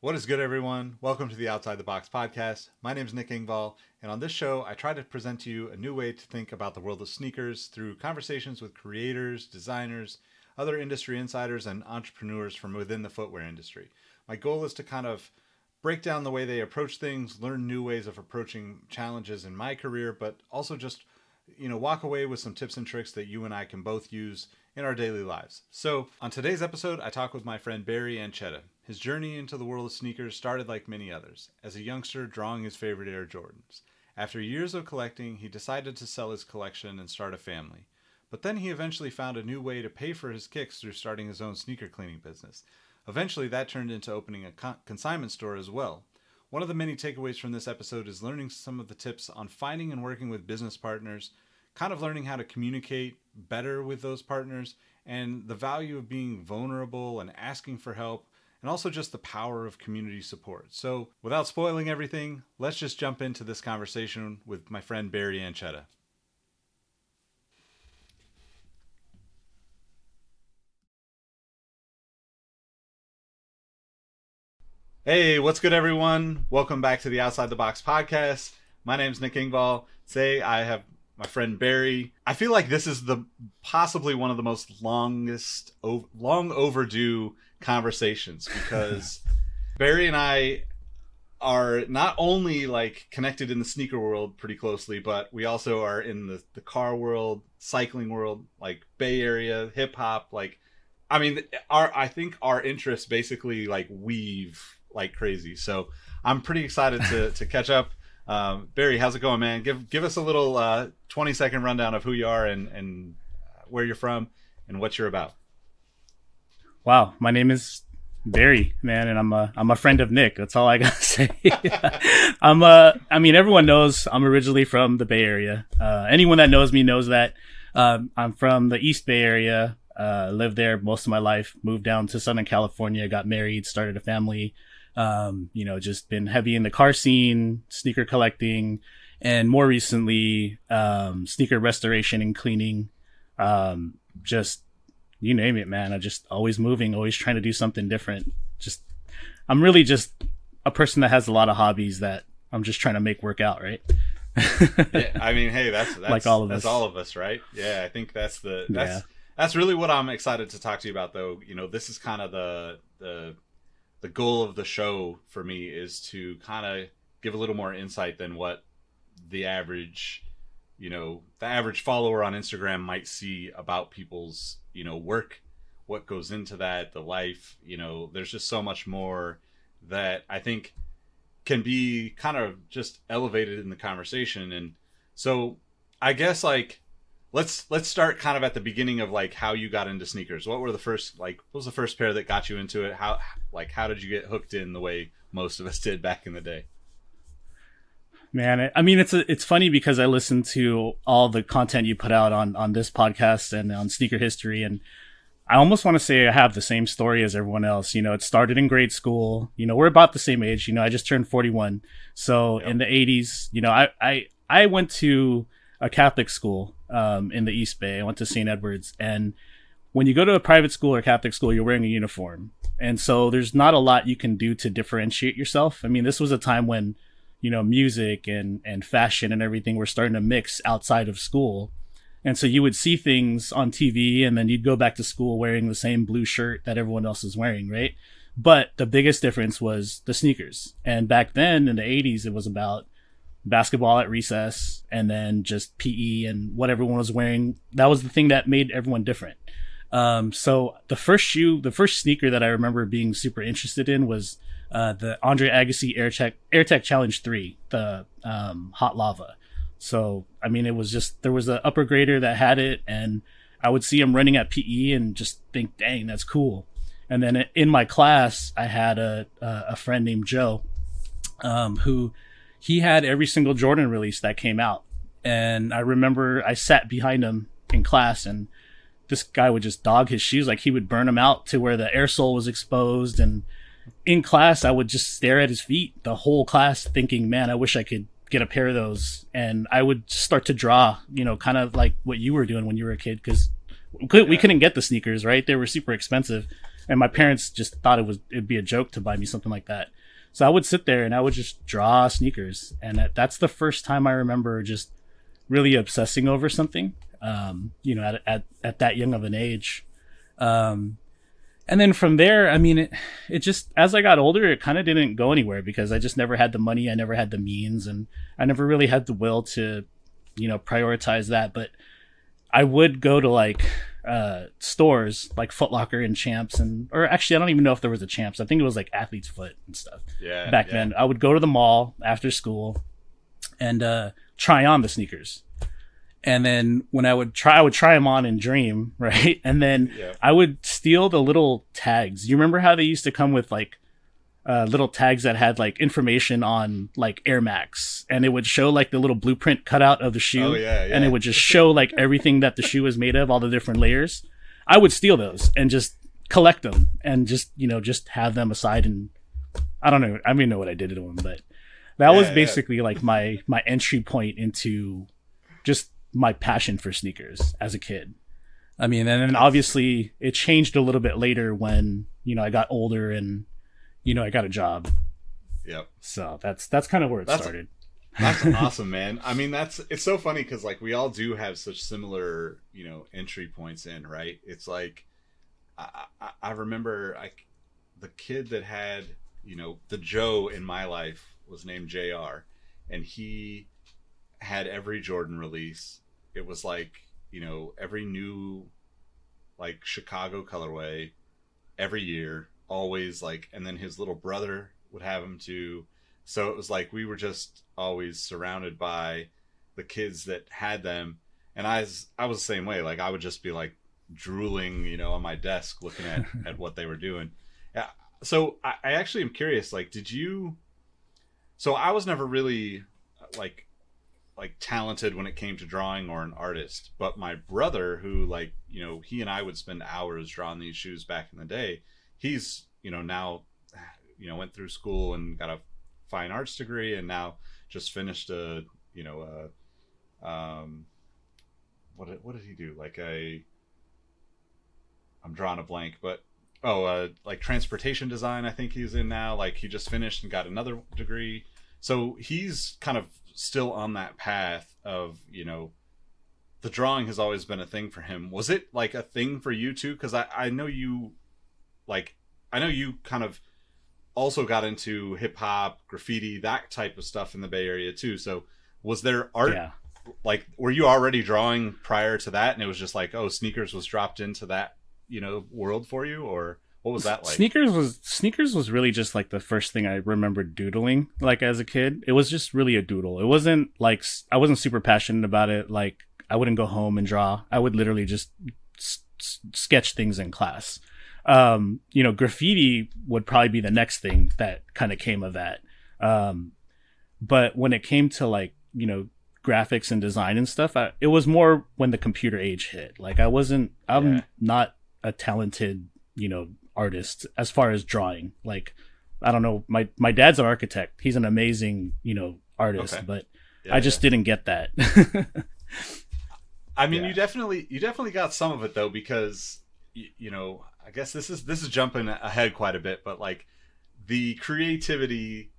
What is good, everyone? Welcome to the Outside the Box podcast. My name is Nick Engvall, and on this show, I try to present to you a new way to think about the world of sneakers through conversations with creators, designers, other industry insiders, and entrepreneurs from within the footwear industry. My goal is to kind of break down the way they approach things, learn new ways of approaching challenges in my career, but also just you know walk away with some tips and tricks that you and I can both use in our daily lives. So, on today's episode, I talk with my friend Barry Ancheta. His journey into the world of sneakers started like many others, as a youngster drawing his favorite Air Jordans. After years of collecting, he decided to sell his collection and start a family. But then he eventually found a new way to pay for his kicks through starting his own sneaker cleaning business. Eventually, that turned into opening a consignment store as well. One of the many takeaways from this episode is learning some of the tips on finding and working with business partners, kind of learning how to communicate better with those partners, and the value of being vulnerable and asking for help and also just the power of community support. So, without spoiling everything, let's just jump into this conversation with my friend Barry Ancheta. Hey, what's good, everyone? Welcome back to the Outside the Box podcast. My name is Nick Engvall. Today, I have my friend Barry. I feel like this is the possibly one of the most longest, long overdue conversations because Barry and I are not only like connected in the sneaker world pretty closely, but we also are in the, the car world, cycling world, like Bay Area, hip hop. Like, I mean, our I think our interests basically like weave like crazy. So I'm pretty excited to to catch up. Um, Barry, how's it going, man? Give give us a little uh, 20 second rundown of who you are and and where you're from and what you're about. Wow, my name is Barry, man, and I'm a I'm a friend of Nick. That's all I gotta say. I'm uh, I mean, everyone knows I'm originally from the Bay Area. Uh, anyone that knows me knows that. Um, I'm from the East Bay Area. Uh, lived there most of my life. Moved down to Southern California. Got married. Started a family. Um, you know, just been heavy in the car scene, sneaker collecting, and more recently, um, sneaker restoration and cleaning. Um, just you name it, man. I just always moving, always trying to do something different. Just, I'm really just a person that has a lot of hobbies that I'm just trying to make work out, right? yeah, I mean, hey, that's, that's like all of that's us. all of us, right? Yeah, I think that's the that's yeah. that's really what I'm excited to talk to you about, though. You know, this is kind of the the the goal of the show for me is to kind of give a little more insight than what the average you know the average follower on Instagram might see about people's you know work, what goes into that, the life. You know, there's just so much more that I think can be kind of just elevated in the conversation. And so I guess like let's let's start kind of at the beginning of like how you got into sneakers. What were the first like what was the first pair that got you into it? How like how did you get hooked in the way most of us did back in the day? Man, I mean, it's a, it's funny because I listen to all the content you put out on on this podcast and on sneaker history, and I almost want to say I have the same story as everyone else. You know, it started in grade school. You know, we're about the same age. You know, I just turned forty one, so yep. in the '80s, you know, I I I went to a Catholic school um, in the East Bay. I went to St. Edward's, and when you go to a private school or Catholic school, you're wearing a uniform, and so there's not a lot you can do to differentiate yourself. I mean, this was a time when you know, music and, and fashion and everything were starting to mix outside of school. And so you would see things on TV and then you'd go back to school wearing the same blue shirt that everyone else is wearing, right? But the biggest difference was the sneakers. And back then in the 80s, it was about basketball at recess and then just PE and what everyone was wearing. That was the thing that made everyone different. Um, so the first shoe, the first sneaker that I remember being super interested in was uh, the Andre Agassi Air Tech, Air Tech Challenge Three, the um, hot lava. So I mean, it was just there was an upper grader that had it, and I would see him running at PE and just think, "Dang, that's cool." And then in my class, I had a a friend named Joe, um, who he had every single Jordan release that came out, and I remember I sat behind him in class and this guy would just dog his shoes like he would burn them out to where the air sole was exposed and in class, I would just stare at his feet the whole class, thinking, "Man, I wish I could get a pair of those." And I would start to draw, you know, kind of like what you were doing when you were a kid, because we couldn't get the sneakers, right? They were super expensive. and my parents just thought it was it'd be a joke to buy me something like that. So I would sit there and I would just draw sneakers, and that, that's the first time I remember just really obsessing over something. Um, you know, at at at that young of an age. Um, and then from there, I mean, it, it just, as I got older, it kind of didn't go anywhere because I just never had the money. I never had the means and I never really had the will to, you know, prioritize that. But I would go to like, uh, stores like Footlocker and Champs and, or actually, I don't even know if there was a Champs. I think it was like Athlete's Foot and stuff. Yeah. Back yeah. then, I would go to the mall after school and, uh, try on the sneakers and then when I would try, I would try them on and dream, right? And then Yeah. I would steal the little tags. You remember how they used to come with like uh, little tags that had like information on like Air Max, and it would show like the little blueprint cutout of the shoe, Oh, yeah, and it would just show like everything that the shoe was made of, all the different layers. I would steal those and just collect them, and just you know just have them aside. And I don't know, I don't even know what I did to them, but that was Yeah, yeah. basically like my my entry point into just my passion for sneakers as a kid. I mean, and then obviously it changed a little bit later when you know I got older and you know I got a job. Yep. So that's that's kind of where it That's- started. That's awesome, man. I mean, that's it's so funny because like we all do have such similar, you know, entry points in, right? It's like I, I, I remember I, the kid that had, you know, the Joe in my life was named Jr. and he had every Jordan release. It was like, you know, every new like Chicago colorway every year, always like and then his little brother would have him too. So it was like we were just always surrounded by the kids that had them, and I was I was the same way. Like I would just be like drooling, you know, on my desk looking at at what they were doing. Yeah. So I, I actually am curious. Like, did you? So I was never really like like talented when it came to drawing or an artist, but my brother, who like you know he and I would spend hours drawing these shoes back in the day. He's you know now you know went through school and got a fine arts degree and now just finished a you know a um what did, what did he do like a I'm drawing a blank but oh uh like transportation design I think he's in now like he just finished and got another degree so he's kind of still on that path of you know the drawing has always been a thing for him. Was it like a thing for you too? Because I, I know you like i know you kind of also got into hip hop graffiti that type of stuff in the bay area too. So was there art Yeah. like were you already drawing prior to that and it was just like oh sneakers was dropped into that you know world for you or what was that like Sneakers was sneakers was really just like the first thing I remember doodling like as a kid. It was just really a doodle. It wasn't like I wasn't super passionate about it. Like I wouldn't go home and draw. I would literally just s- s- sketch things in class. Um, you know, graffiti would probably be the next thing that kind of came of that. Um, but when it came to like you know graphics and design and stuff, I, it was more when the computer age hit. Like I wasn't. I'm Yeah. not a talented you know artist as far as drawing like i don't know my my dad's an architect he's an amazing you know artist Okay. but Yeah, i just yeah. didn't get that I mean, Yeah. you definitely you definitely got some of it though because you, you know I guess this is this is jumping ahead quite a bit, but like the creativity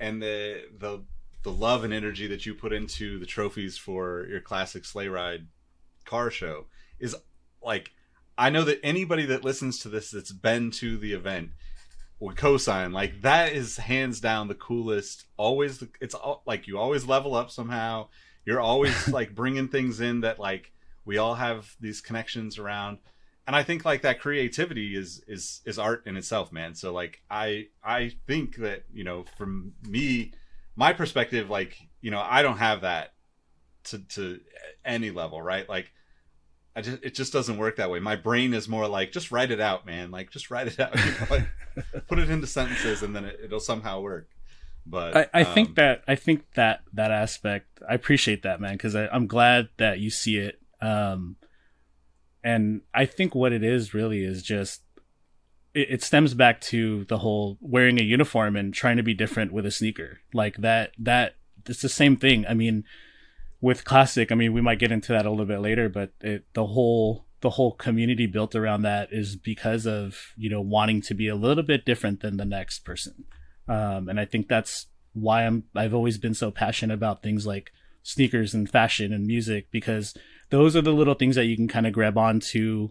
and the the the love and energy that you put into the trophies for your Classick Sleighride car show is like I know that anybody that listens to this that's been to the event would co-sign. Like that is hands down the coolest. Always the, it's all, like you always level up somehow. You're always like bringing things in that like we all have these connections around. And i think like that creativity is is is art in itself man. So like i i think that you know from me my perspective like you know i don't have that to to any level right? Like I just, it just doesn't work that way. My brain is more like just write it out, man. Like just write it out. You know, like, put it into sentences, and then it, it'll somehow work. But I, I um, think that I think that that aspect I appreciate that man because I'm glad that you see it. Um, and I think what it is really is just it, it stems back to the whole wearing a uniform and trying to be different with a sneaker like that. That it's the same thing. I mean, with Classick, I mean we might get into that a little bit later, but it, the whole the whole community built around that is because of you know wanting to be a little bit different than the next person. Um, and i think that's why i'm i've always been so passionate about things like sneakers and fashion and music because those are the little things that you can kind of grab onto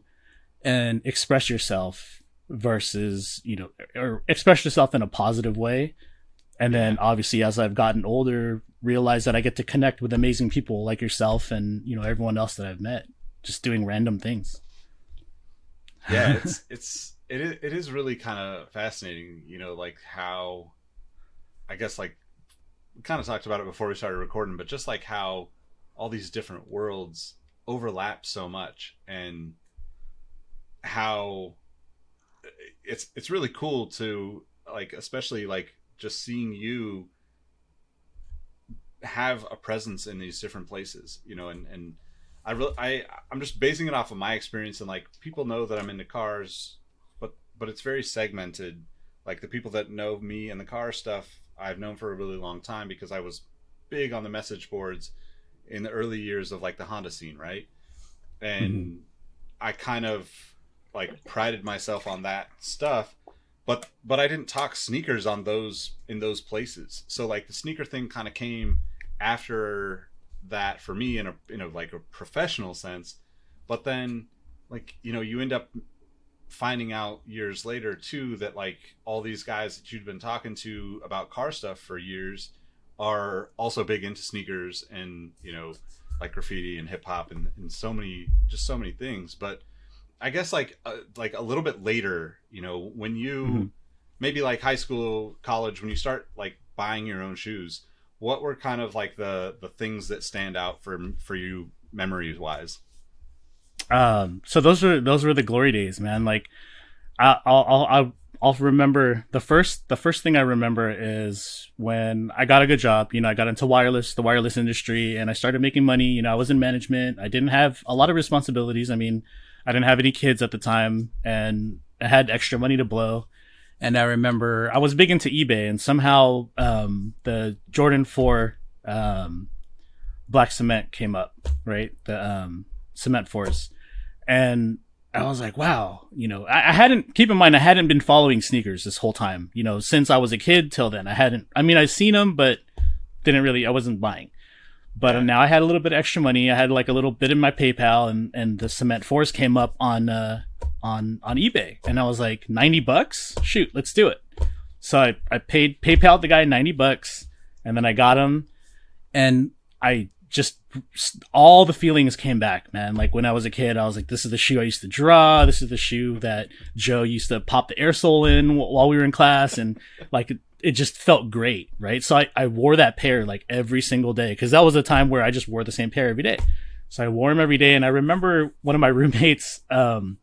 and express yourself versus you know or express yourself in a positive way and then obviously as i've gotten older realize that i get to connect with amazing people like yourself and you know everyone else that i've met just doing random things. yeah, it's it's it is, it is really kind of fascinating, you know, like how I guess like we kind of talked about it before we started recording, but just like how all these different worlds overlap so much and how it's it's really cool to like especially like just seeing you have a presence in these different places you know and and I really, I, I'm just basing it off of my experience, and like people know that I'm into cars, but but it's very segmented. Like the people that know me and the car stuff, I've known for a really long time because I was big on the message boards in the early years of like the Honda scene, right? And mm-hmm. I kind of like prided myself on that stuff, but but I didn't talk sneakers on those in those places. So like the sneaker thing kind of came after that for me in a in a like a professional sense but then like you know you end up finding out years later too that like all these guys that you'd been talking to about car stuff for years are also big into sneakers and you know like graffiti and hip hop and, and so many just so many things but i guess like uh, like a little bit later you know when you mm-hmm. maybe like high school college when you start like buying your own shoes what were kind of like the the things that stand out for for you memories wise um so those were those were the glory days man. Like I, i'll i'll i'll remember the first the first thing i remember is when i got a good job you know i got into wireless the wireless industry and i started making money. You know i was in management. I didn't have a lot of responsibilities. I mean i didn't have any kids at the time and i had extra money to blow and I remember I was big into eBay, and somehow um, the Jordan Four um, black cement came up, right? The um, cement force. and I was like, wow, you know, I, I, hadn't keep in mind I hadn't been following sneakers this whole time, you know, since I was a kid till then. I hadn't. I mean, I've seen them, but didn't really. I wasn't buying. But now I had a little bit extra money. I had like a little bit in my PayPal, and and the cement fours came up on uh, on on eBay, and I was like, ninety bucks, shoot, let's do it. So I I paid PayPal the guy ninety bucks, and then I got him, and I just all the feelings came back, man. Like when I was a kid, I was like, this is the shoe I used to draw. This is the shoe that Joe used to pop the air sole in while we were in class. And like, it, just felt great. Right. So I, I wore that pair like every single day because that was a time where I just wore the same pair every day. So I wore them every day. And I remember one of my roommates, um,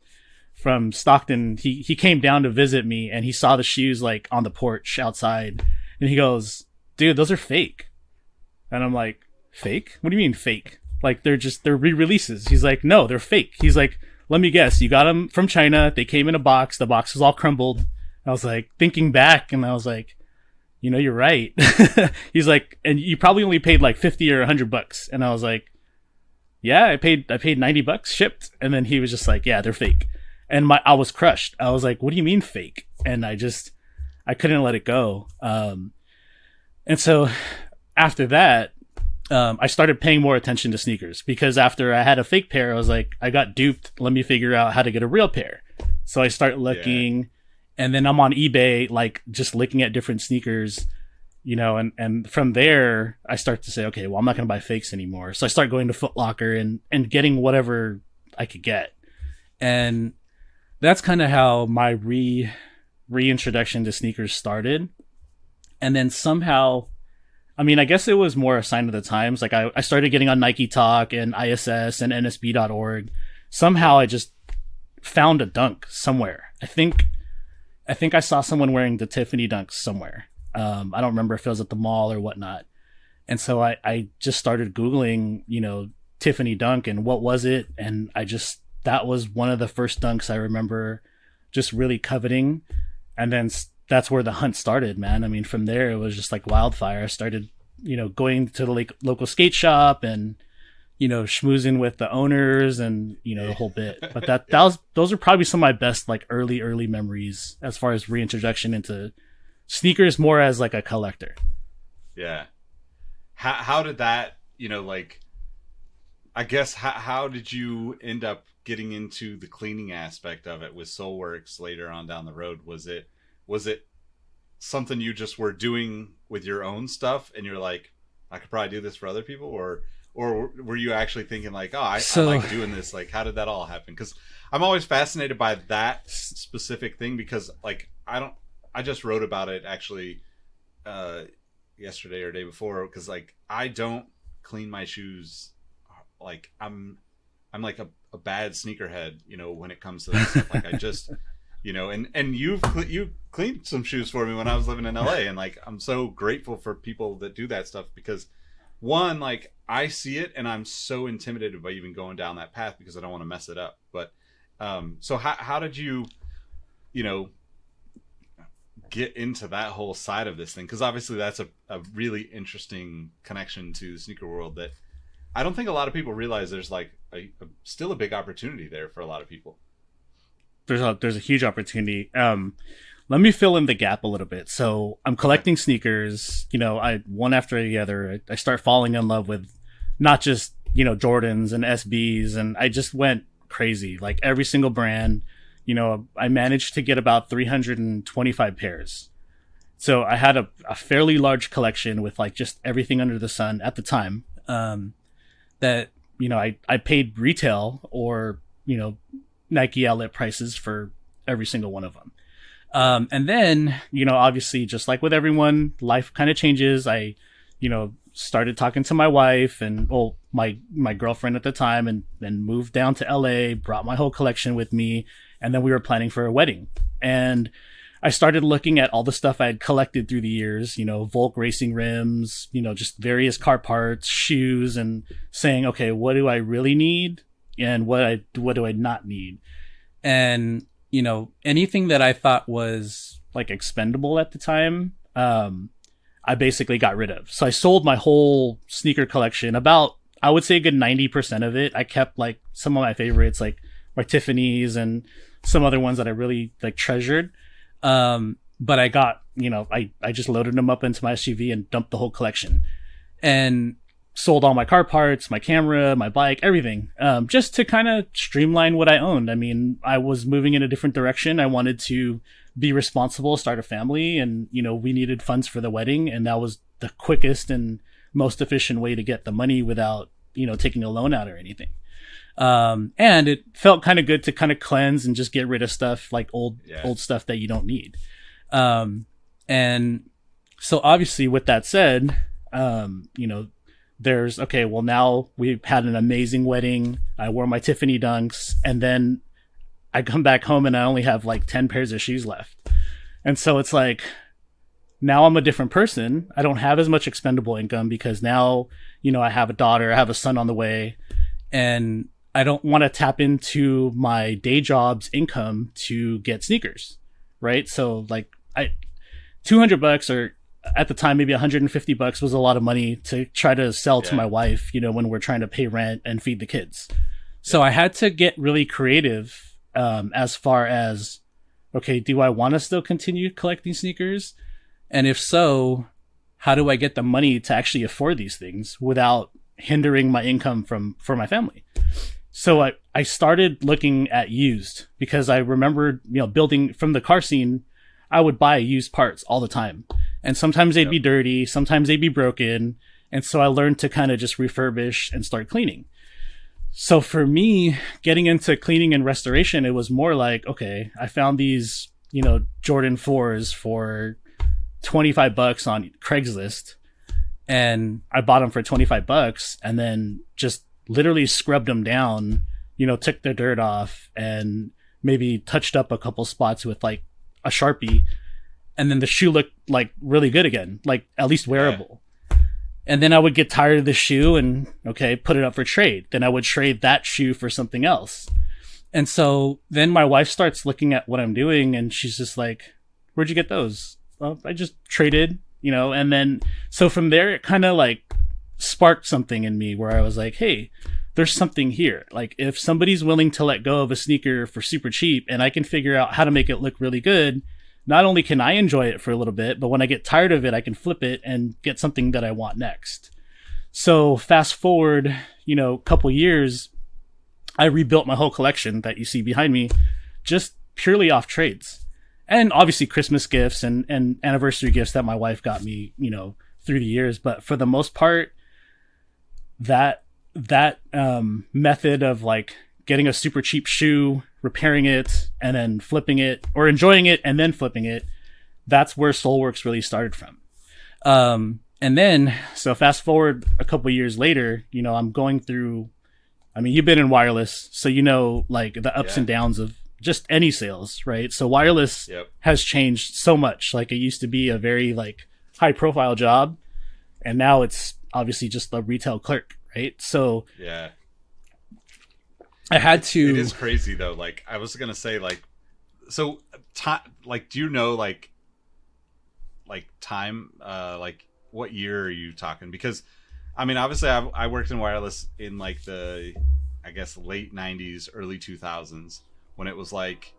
from Stockton, he he came down to visit me and he saw the shoes like on the porch outside, and he goes, "Dude, those are fake." And I'm like, "Fake? What do you mean fake? Like they're just they're re-releases?" He's like, "No, they're fake." He's like, "Let me guess, you got them from China. They came in a box. The box was all crumbled." I was like thinking back, and I was like, "You know, you're right." He's like, "And you probably only paid like fifty or hundred bucks," and I was like, "Yeah, I paid I paid ninety bucks shipped." And then he was just like, "Yeah, they're fake." and my I was crushed. I was like, "What do you mean fake?" And I just I couldn't let it go. Um, and so after that, um, I started paying more attention to sneakers because after I had a fake pair, I was like, I got duped. Let me figure out how to get a real pair. So I start looking, yeah. And then I'm on eBay, like just looking at different sneakers, you know, and and from there I start to say, okay, well, I'm not gonna buy fakes anymore. So I start going to Foot Locker and and getting whatever I could get, and that's kind of how my re reintroduction to sneakers started. And then somehow, I mean, I guess it was more a sign of the times. Like I, I started getting on Nike Talk and ISS and NSB.org. Somehow I just found a dunk somewhere. I think, I think I saw someone wearing the Tiffany dunks somewhere. Um, I don't remember if it was at the mall or whatnot. And so I, I just started Googling, you know, Tiffany dunk and what was it? And I just that was one of the first dunks I remember just really coveting. And then that's where the hunt started, man. I mean, from there, it was just like wildfire. I started, you know, going to the like, local skate shop and you know, schmoozing with the owners and you know the whole bit. But that that was those are probably some of my best like early early memories as far as reintroduction into sneakers more as like a collector. Yeah. How how did that you know like I guess how how did you end up getting into the cleaning aspect of it with Soleworks later on down the road? Was it was it something you just were doing with your own stuff and you're like, I could probably do this for other people, or or were you actually thinking like, oh, I, so, I like doing this? Like, how did that all happen? Because I'm always fascinated by that specific thing because like I don't, I just wrote about it actually uh, yesterday or day before because like I don't clean my shoes like I'm I'm like a, a bad sneakerhead, you know, when it comes to that stuff. Like I just you know, and and you've you cleaned some shoes for me when I was living in LA, and like I'm so grateful for people that do that stuff because one, like I see it and I'm so intimidated by even going down that path because I don't want to mess it up. But um, so how how did you, you know, get into that whole side of this thing? Because obviously that's a, a really interesting connection to the sneaker world that I don't think a lot of people realize there's like a, a, still a big opportunity there for a lot of people there's a there's a huge opportunity. Um, let me fill in the gap a little bit. So I'm collecting sneakers. You know, I one after the other. I, start falling in love with not just you know Jordans and SBs, and I just went crazy. Like every single brand. You know, I managed to get about 325 pairs. So I had a, a fairly large collection with like just everything under the sun at the time. Um, that you know, I I paid retail or you know Nike outlet prices for every single one of them. Um, and then, you know, obviously, just like with everyone, life kind of changes. I, you know, started talking to my wife and, well, my, my girlfriend at the time and then moved down to LA, brought my whole collection with me. And then we were planning for a wedding. And I started looking at all the stuff I had collected through the years, you know, Volk racing rims, you know, just various car parts, shoes, and saying, okay, what do I really need? and what I what do I not need. And you know, anything that I thought was like expendable at the time, um, I basically got rid of. So I sold my whole sneaker collection. About I would say a good ninety percent of it. I kept like some of my favorites, like my Tiffany's and some other ones that I really like treasured. Um, but I got, you know, I, I just loaded them up into my SUV and dumped the whole collection. And sold all my car parts, my camera, my bike, everything, um, just to kind of streamline what I owned. I mean, I was moving in a different direction. I wanted to be responsible, start a family, and you know, we needed funds for the wedding, and that was the quickest and most efficient way to get the money without you know taking a loan out or anything. Um, and it felt kind of good to kind of cleanse and just get rid of stuff like old yeah. old stuff that you don't need. Um, and so obviously, with that said, um, you know, there's okay, well now we've had an amazing wedding. I wore my Tiffany dunks and then I come back home and I only have like 10 pairs of shoes left. And so it's like now I'm a different person. I don't have as much expendable income because now, you know, I have a daughter, I have a son on the way, and I don't want to tap into my day job's income to get sneakers. Right? So like I 200 bucks or at the time maybe 150 bucks was a lot of money to try to sell yeah. to my wife you know when we're trying to pay rent and feed the kids. So i had to get really creative um, as far as okay do i want to still continue collecting sneakers? And if so how do i get the money to actually afford these things without hindering my income from for my family? So i i started looking at used because i remembered you know building from the car scene i would buy used parts all the time and sometimes they'd yep. be dirty, sometimes they'd be broken. And so I learned to kind of just refurbish and start cleaning. So for me, getting into cleaning and restoration, it was more like, okay, I found these, you know, Jordan 4s for 25 bucks on Craigslist and I bought them for 25 bucks and then just literally scrubbed them down, you know, took the dirt off and maybe touched up a couple spots with like a Sharpie and then the shoe looked like really good again, like at least wearable. Yeah. And then I would get tired of the shoe and okay, put it up for trade. Then I would trade that shoe for something else. And so then my wife starts looking at what I'm doing and she's just like, Where'd you get those? Well, I just traded, you know, and then so from there it kind of like sparked something in me where I was like, hey, there's something here. Like if somebody's willing to let go of a sneaker for super cheap and I can figure out how to make it look really good, not only can I enjoy it for a little bit, but when I get tired of it, I can flip it and get something that I want next. So fast forward, you know, a couple years, I rebuilt my whole collection that you see behind me just purely off trades. And obviously Christmas gifts and, and anniversary gifts that my wife got me, you know, through the years. But for the most part, that that um, method of like getting a super cheap shoe, repairing it, and then flipping it, or enjoying it and then flipping it, that's where Soleworks really started from. Um, and then, so fast forward a couple years later, you know, I'm going through. I mean, you've been in wireless, so you know like the ups Yeah. and downs of just any sales, right? So wireless Yep. has changed so much. Like it used to be a very like high profile job, and now it's obviously just a retail clerk, right? So Yeah. I had to. It is crazy though. Like I was gonna say, like, so time. Like, do you know like, like time? Uh, like what year are you talking? Because, I mean, obviously, I, I worked in wireless in like the, I guess, late '90s, early 2000s, when it was like,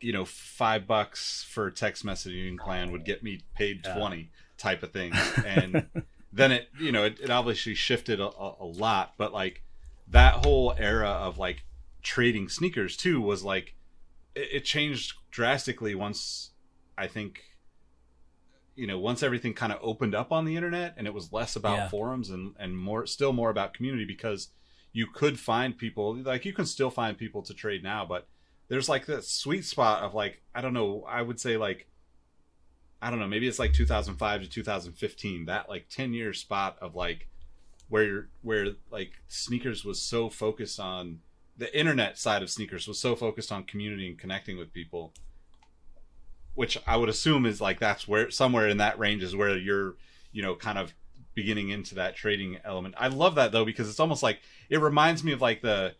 you know, five bucks for a text messaging plan would get me paid Yeah. twenty type of thing, and then it, you know, it, it obviously shifted a, a, a lot, but like that whole era of like trading sneakers too was like it, it changed drastically once I think you know once everything kind of opened up on the internet and it was less about Yeah. forums and and more still more about community because you could find people like you can still find people to trade now but there's like that sweet spot of like I don't know I would say like I don't know maybe it's like 2005 to 2015 that like 10 year spot of like where where like sneakers was so focused on the internet side of sneakers was so focused on community and connecting with people which i would assume is like that's where somewhere in that range is where you're you know kind of beginning into that trading element. I love that though because it's almost like it reminds me of like the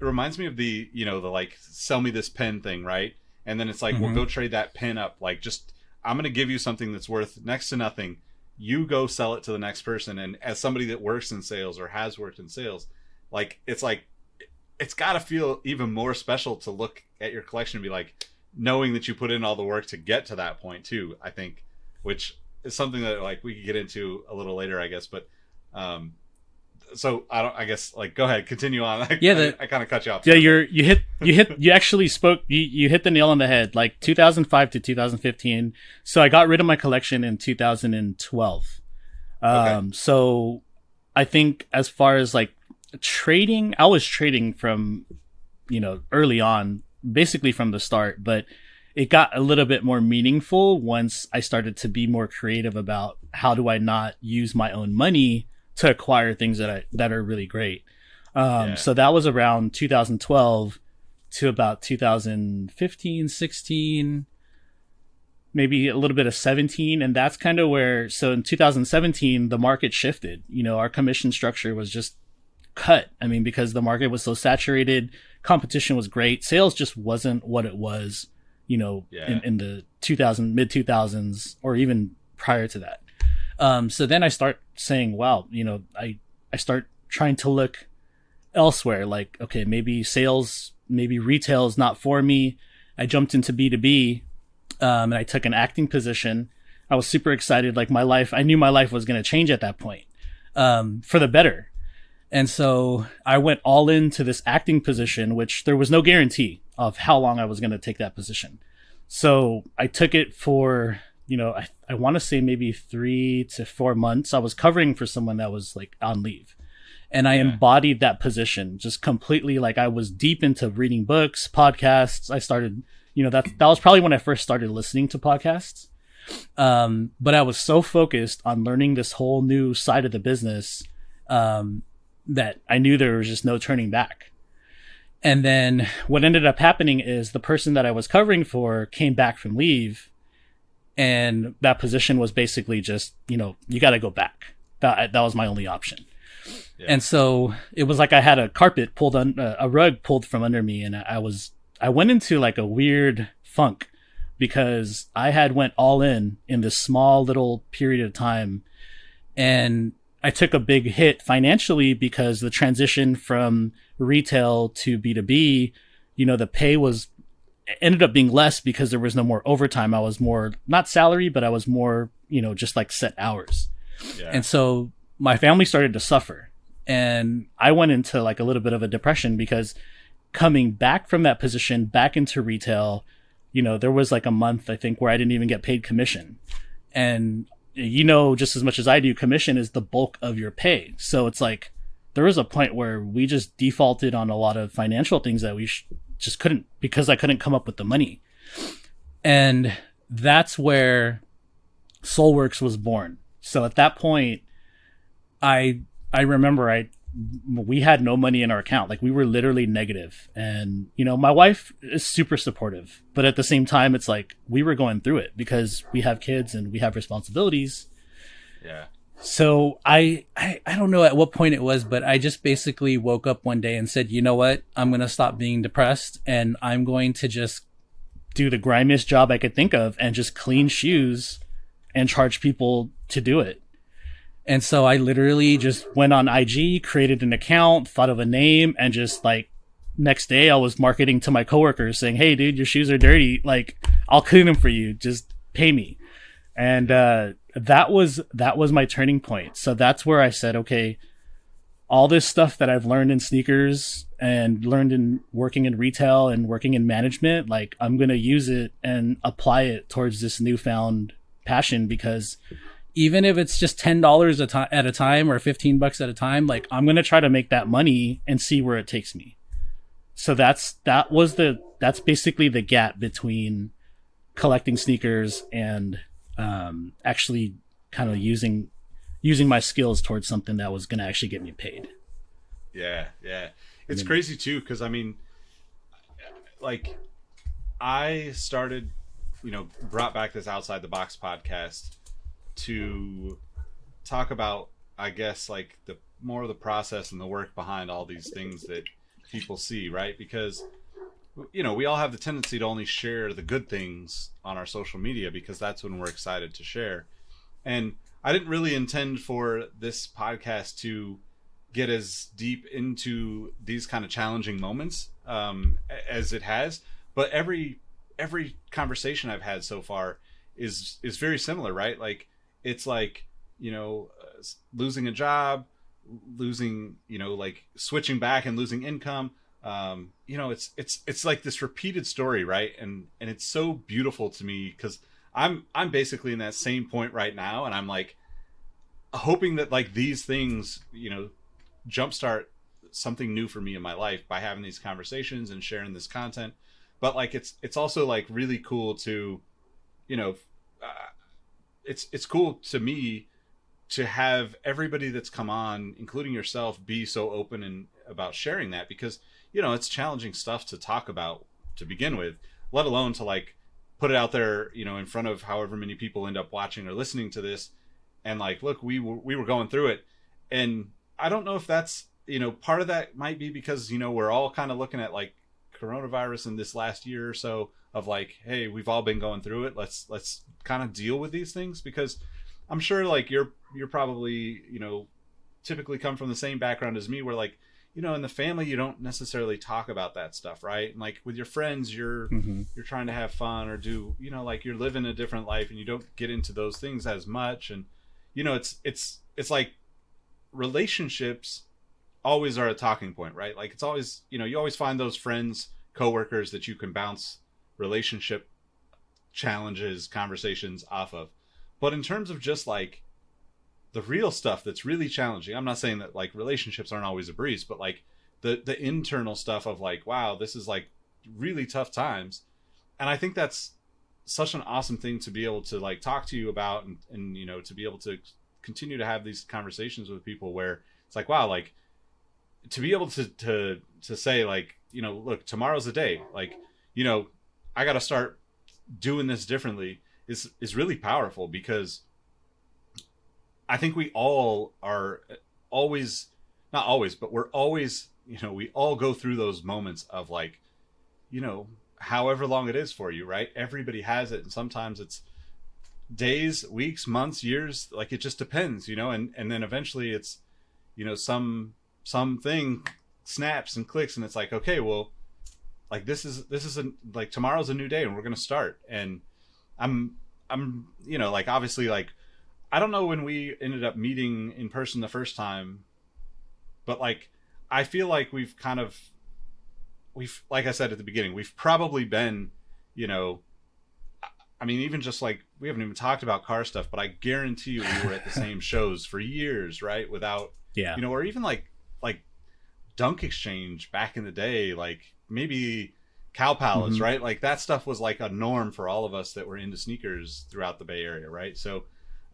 it reminds me of the you know the like sell me this pen thing right? And then it's like Mhm. well go trade that pen up. Like just i'm gonna give you something that's worth next to nothing you go sell it to the next person. And as somebody that works in sales or has worked in sales like it's like it's got to feel even more special to look at your collection and be like knowing that you put in all the work to get to that point too i think which is something that like we could get into a little later i guess. But um so i don't i guess like go ahead continue on I, Yeah, the- i, I kind of cut you off yeah, you're you hit you hit you actually spoke you, you hit the nail on the head. Like 2005 to 2015. So I got rid of my collection in 2012. Um, so I think as far as like trading, I was trading from you know early on, basically from the start, but it got a little bit more meaningful once I started to be more creative about how do I not use my own money to acquire things that I, that are really great. Um, Yeah. so that was around 2012 to about 2015, 16, maybe a little bit of 17. And that's kind of where, so in 2017, the market shifted. You know, our commission structure was just cut. I mean, because the market was so saturated, competition was great. Sales just wasn't what it was, you know, Yeah. in, in the 2000, mid 2000s, or even prior to that. Um, so then I start saying, wow, you know, I, I start trying to look elsewhere. Like, okay, maybe sales, maybe retail is not for me. I jumped into B2B, um, and I took an acting position. I was super excited. Like my life, I knew my life was going to change at that point, um, for the better. And so I went all into this acting position, which there was no guarantee of how long I was going to take that position. So I took it for, you know, I, I want to say maybe three to four months. I was covering for someone that was like on leave. And I Yeah. embodied that position just completely. Like I was deep into reading books, podcasts. I started, you know, that, that was probably when I first started listening to podcasts. Um, but I was so focused on learning this whole new side of the business, um, that I knew there was just no turning back. And then what ended up happening is the person that I was covering for came back from leave and that position was basically just, you know, you got to go back. That that was my only option. Yeah. And so it was like I had a carpet pulled on uh, a rug pulled from under me and I, I was I went into like a weird funk because I had went all in in this small little period of time and I took a big hit financially because the transition from retail to B2B, you know, the pay was ended up being less because there was no more overtime. I was more not salary, but I was more, you know, just like set hours. Yeah. And so my family started to suffer. And I went into like a little bit of a depression because coming back from that position back into retail, you know, there was like a month I think where I didn't even get paid commission. And you know just as much as I do, commission is the bulk of your pay. So it's like there was a point where we just defaulted on a lot of financial things that we sh- just couldn't because I couldn't come up with the money. And that's where Soleworks was born. So at that point, I I remember I we had no money in our account. Like we were literally negative. And, you know, my wife is super supportive, but at the same time, it's like we were going through it because we have kids and we have responsibilities. Yeah. So I, I, I don't know at what point it was, but I just basically woke up one day and said, you know what? I'm to stop being depressed and I'm going to just do the grimiest job I could think of and just clean shoes and charge people to do it. And so I literally just went on IG, created an account, thought of a name, and just like next day I was marketing to my coworkers saying, Hey dude, your shoes are dirty. Like I'll clean them for you. Just pay me. And, uh, that was, that was my turning point. So that's where I said, okay, all this stuff that I've learned in sneakers and learned in working in retail and working in management, like I'm to use it and apply it towards this newfound passion because even if it's just ten dollars at a time or fifteen bucks at a time, like I'm gonna try to make that money and see where it takes me. So that's that was the that's basically the gap between collecting sneakers and um, actually kind of using using my skills towards something that was gonna actually get me paid. Yeah, yeah, it's I mean, crazy too because I mean, like, I started, you know, brought back this outside the box podcast to talk about, I guess, like the more of the process and the work behind all these things that people see, right? Because you know, we all have the tendency to only share the good things on our social media because that's when we're excited to share. And I didn't really intend for this podcast to get as deep into these kind of challenging moments um, as it has, but every every conversation I've had so far is is very similar, right? Like it's like you know uh, losing a job losing you know like switching back and losing income um you know it's it's it's like this repeated story right? And and it's so beautiful to me because i'm i'm basically in that same point right now and i'm like hoping that like these things you know jumpstart something new for me in my life by having these conversations and sharing this content. But like it's it's also like really cool to you know uh, it's it's cool to me to have everybody that's come on, including yourself, be so open and about sharing that because you know it's challenging stuff to talk about to begin with, let alone to like put it out there, you know, in front of however many people end up watching or listening to this, and like, look, we were we were going through it, and I don't know if that's you know part of that might be because you know we're all kind of looking at like coronavirus in this last year or so of like, hey, we've all been going through it. Let's let's kind of deal with these things because I'm sure like you're you're probably you know typically come from the same background as me where like you know in the family you don't necessarily talk about that stuff right and like with your friends you're mm-hmm. you're trying to have fun or do you know like you're living a different life and you don't get into those things as much and you know it's it's it's like relationships always are a talking point right like it's always you know you always find those friends coworkers that you can bounce relationship challenges, conversations off of. But in terms of just like the real stuff that's really challenging, I'm not saying that like relationships aren't always a breeze, but like the the internal stuff of like, wow, this is like really tough times. And I think that's such an awesome thing to be able to like talk to you about and, and you know to be able to continue to have these conversations with people where it's like wow like to be able to to to say like you know look tomorrow's the day like you know I got to start doing this differently is is really powerful because I think we all are always not always, but we're always, you know, we all go through those moments of like, you know, however long it is for you, right? Everybody has it and sometimes it's days, weeks, months, years. Like it just depends, you know. And and then eventually, it's you know some something snaps and clicks, and it's like okay, well, like this is this is a like tomorrow's a new day, and we're gonna start. And I'm I'm you know like obviously like I don't know when we ended up meeting in person the first time, but like I feel like we've kind of we've like I said at the beginning, we've probably been, you know, I mean even just like we haven't even talked about car stuff, but I guarantee you we were at the same shows for years, right? Without yeah. You know, or even like like DunkXchange back in the day, like maybe Cow Palace, mm-hmm. right? Like that stuff was like a norm for all of us that were into sneakers throughout the Bay Area, right? So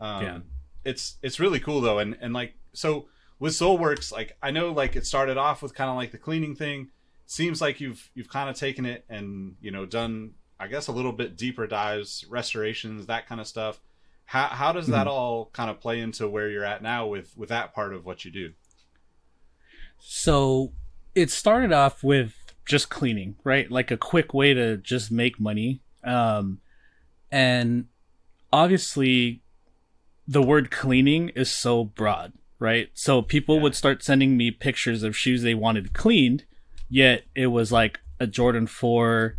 um, yeah. it's it's really cool though, and and like so with Soleworks, like I know like it started off with kind of like the cleaning thing. Seems like you've you've kind of taken it and you know done I guess a little bit deeper dives, restorations, that kind of stuff. How how does that mm-hmm. all kind of play into where you're at now with with that part of what you do? So it started off with just cleaning, right? Like a quick way to just make money. Um, and obviously the word cleaning is so broad, right? So people yeah. would start sending me pictures of shoes they wanted cleaned, yet it was like a Jordan 4,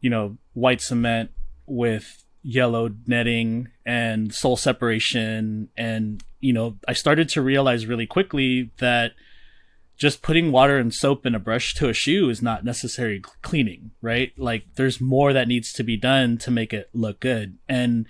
you know, white cement with yellow netting and sole separation. And, you know, I started to realize really quickly that just putting water and soap in a brush to a shoe is not necessary cleaning, right? Like there's more that needs to be done to make it look good. And,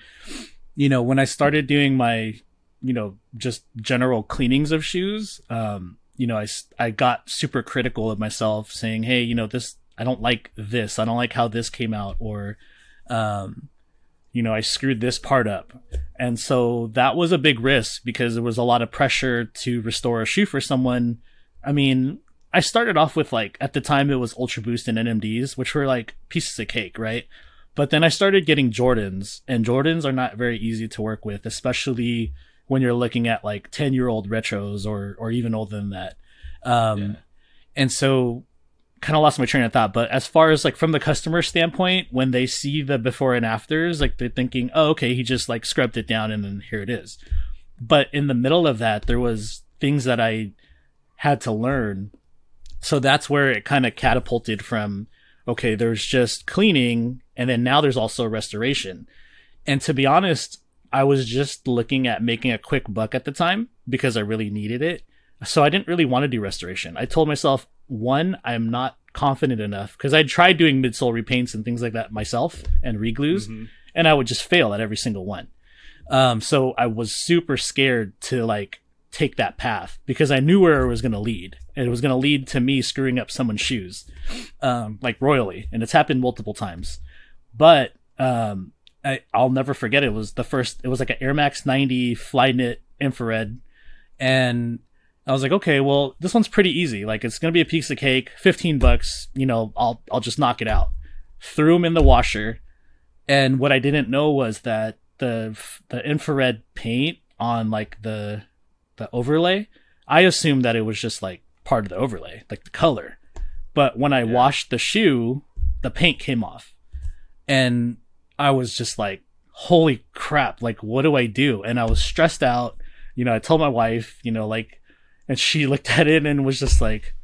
you know, when I started doing my, you know, just general cleanings of shoes, um, you know, I, I got super critical of myself saying, Hey, you know, this, I don't like this. I don't like how this came out or, um, you know, I screwed this part up. And so that was a big risk because there was a lot of pressure to restore a shoe for someone I mean, I started off with like at the time it was Ultra Boost and NMDs, which were like pieces of cake, right? But then I started getting Jordans, and Jordans are not very easy to work with, especially when you're looking at like 10 year old retros or or even older than that. Um, yeah. and so kind of lost my train of thought. But as far as like from the customer standpoint, when they see the before and afters, like they're thinking, oh, okay, he just like scrubbed it down and then here it is. But in the middle of that, there was things that I had to learn. So that's where it kind of catapulted from, okay, there's just cleaning and then now there's also restoration. And to be honest, I was just looking at making a quick buck at the time because I really needed it. So I didn't really want to do restoration. I told myself, one, I'm not confident enough because I tried doing midsole repaints and things like that myself and reglues, mm-hmm. and I would just fail at every single one. Um, so I was super scared to like take that path because I knew where it was going to lead. And it was going to lead to me screwing up someone's shoes, um, like royally. And it's happened multiple times. But um, I, will never forget it. it. was the first, it was like an Air Max 90 Flyknit infrared. And I was like, okay, well, this one's pretty easy. Like it's going to be a piece of cake, 15 bucks, you know, I'll, I'll just knock it out. Threw them in the washer. And what I didn't know was that the, the infrared paint on like the the overlay, I assumed that it was just like part of the overlay, like the color. But when I yeah. washed the shoe, the paint came off. And I was just like, holy crap, like, what do I do? And I was stressed out. You know, I told my wife, you know, like, and she looked at it and was just like,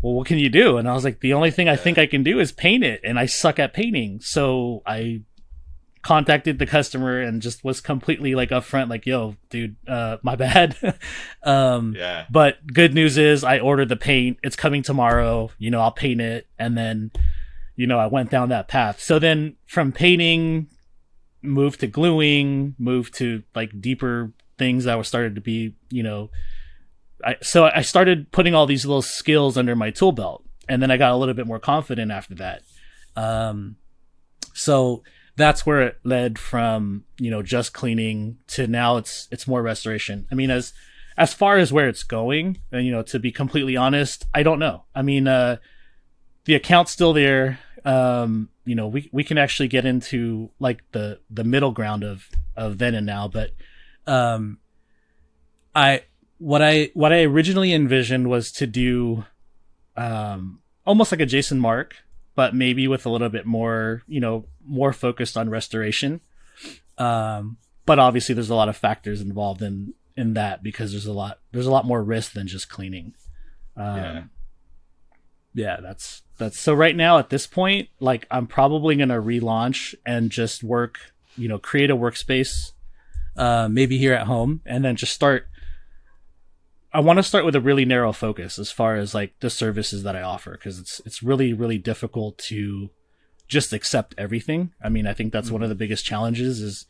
well, what can you do? And I was like, the only thing I think I can do is paint it. And I suck at painting. So I contacted the customer and just was completely like upfront, like, yo, dude, uh, my bad. um, yeah. But good news is I ordered the paint. It's coming tomorrow. You know, I'll paint it. And then, you know, I went down that path. So then from painting, moved to gluing, moved to like deeper things that were started to be, you know, I, so I started putting all these little skills under my tool belt. And then I got a little bit more confident after that. Um, so, that's where it led from you know just cleaning to now it's it's more restoration i mean as as far as where it's going and you know to be completely honest i don't know i mean uh the account's still there um you know we we can actually get into like the the middle ground of of then and now but um i what i what i originally envisioned was to do um almost like a Jason Markk but maybe with a little bit more, you know, more focused on restoration. Um, but obviously there's a lot of factors involved in in that because there's a lot there's a lot more risk than just cleaning. Um, Yeah. yeah, that's that's so right now at this point, like I'm probably gonna relaunch and just work, you know, create a workspace, uh, maybe here at home, and then just start. I want to start with a really narrow focus as far as like the services that I offer because it's it's really really difficult to just accept everything. I mean, I think that's one of the biggest challenges is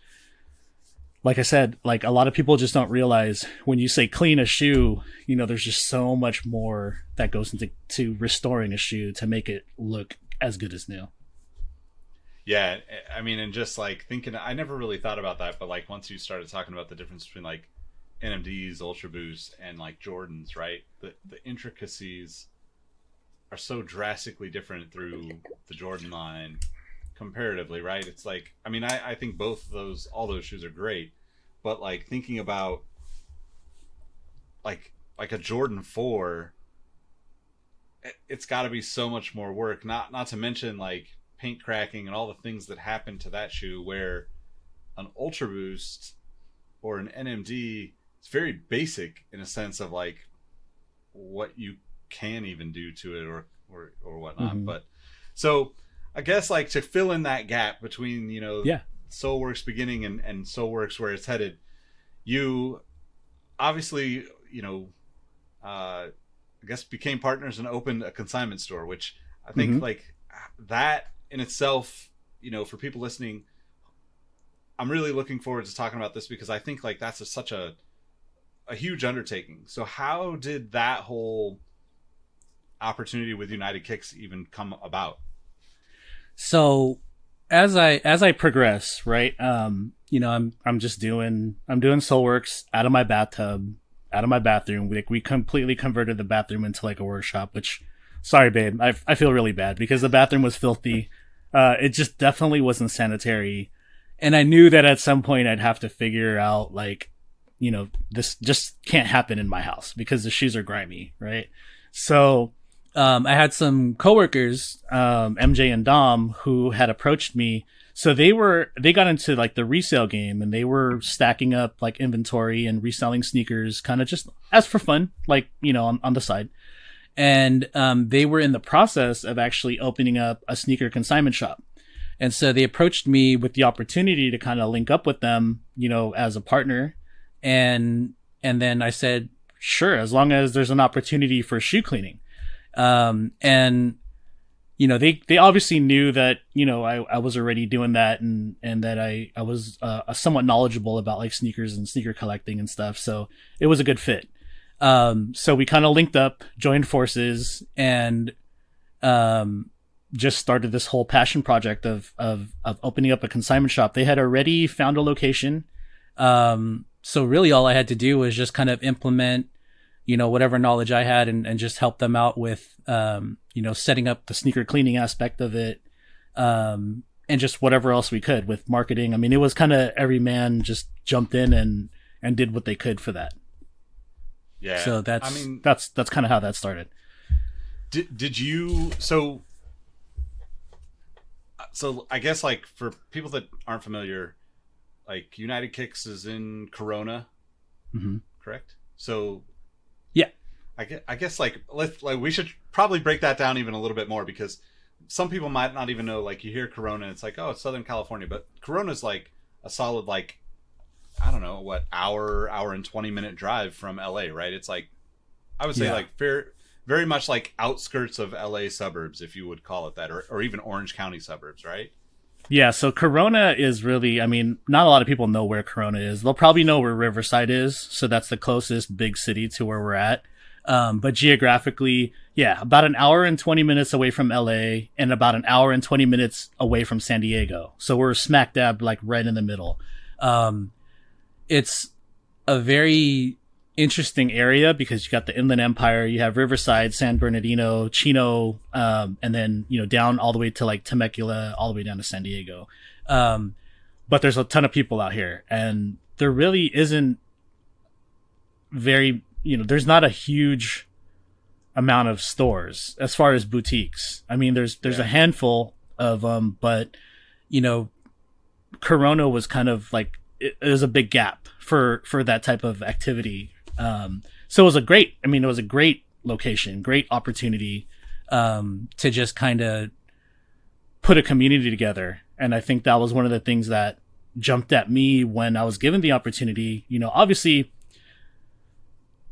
like I said, like a lot of people just don't realize when you say clean a shoe, you know, there's just so much more that goes into to restoring a shoe to make it look as good as new. Yeah, eh, I mean, and just like thinking, I never really thought about that, but like once you started talking about the difference between like NMDs, Ultra Boost, and like Jordans, right? The the intricacies are so drastically different through the Jordan line comparatively, right? It's like, I mean, I, I think both those, all those shoes are great, but like thinking about like like a Jordan Four, it- it's got to be so much more work. Not not to mention like paint cracking and all the things that happen to that shoe. Where an Ultra Boost or an NMD, it's very basic in a sense of like what you can even do to it or or or whatnot. Mhm. But so I guess like to fill in that gap between you know Yeah. Soleworks beginning and and Soleworks where it's headed, you obviously you know uh, I guess became partners and opened a consignment store, which I think Mhm. like that in itself, you know, for people listening, I'm really looking forward to talking about this because I think like that's a, such a a huge undertaking. So how did that whole opportunity with United Kicks even come about? So as I as I progress, right? Um, you know, I'm I'm just doing I'm doing Soleworks out of my bathtub, out of my bathroom. Like we completely converted the bathroom into like a workshop, which sorry babe, I I feel really bad because the bathroom was filthy. Uh it just definitely wasn't sanitary. And I knew that at some point I'd have to figure out like, you know, this just can't happen in my house because the shoes are grimy, right? So um, I had some coworkers, um, MJ and Dom, who had approached me. So they were they got into like the resale game and they were stacking up like inventory and reselling sneakers, kind of just as for fun, like you know on, on the side. And um, they were in the process of actually opening up a sneaker consignment shop. And so they approached me with the opportunity to kind of link up with them, you know, as a partner. And and then I said, sure, as long as there's an opportunity for shoe cleaning um, and you know they they obviously knew that you know I, I was already doing that and and that I I was uh, somewhat knowledgeable about like sneakers and sneaker collecting and stuff. So it was a good fit. Um so we kind of linked up joined forces and um just started this whole passion project of of of opening up a consignment shop. They had already found a location. Um so really all I had to do was just kind of implement you know whatever knowledge I had and, and just help them out with um, you know setting up the sneaker cleaning aspect of it um, and just whatever else we could with marketing. I mean, it was kind of every man just jumped in and and did what they could for that. Yeah. So that's I mean, that's that's kind of how that started. did did you so so I guess like for people that aren't familiar, like United Kicks is in Corona, hmm correct? So. I guess, I guess like let's like we should probably break that down even a little bit more because some people might not even know like you hear Corona and it's like oh it's Southern California but Corona's like a solid like I don't know what hour hour and 20 minute drive from LA right it's like I would say Yeah. like fair very much like outskirts of LA suburbs if you would call it that or, or even Orange County suburbs right Yeah, so Corona is really, I mean, not a lot of people know where Corona is. They'll probably know where Riverside is, so that's the closest big city to where we're at. Um, but geographically, yeah, about an hour and 20 minutes away from LA and about an hour and 20 minutes away from San Diego. So we're smack dab like right in the middle. Um, it's a very interesting area because you got the Inland Empire, you have Riverside, San Bernardino, Chino, um, and then you know down all the way to like Temecula, all the way down to San Diego. Um, but there's a ton of people out here, and there really isn't very you know there's not a huge amount of stores as far as boutiques. I mean, there's there's Yeah. a handful of them, but you know Corona was kind of like it, it was a big gap for for that type of activity. Um, so it was a great. I mean, it was a great location, great opportunity um, to just kind of put a community together. And I think that was one of the things that jumped at me when I was given the opportunity. You know, obviously,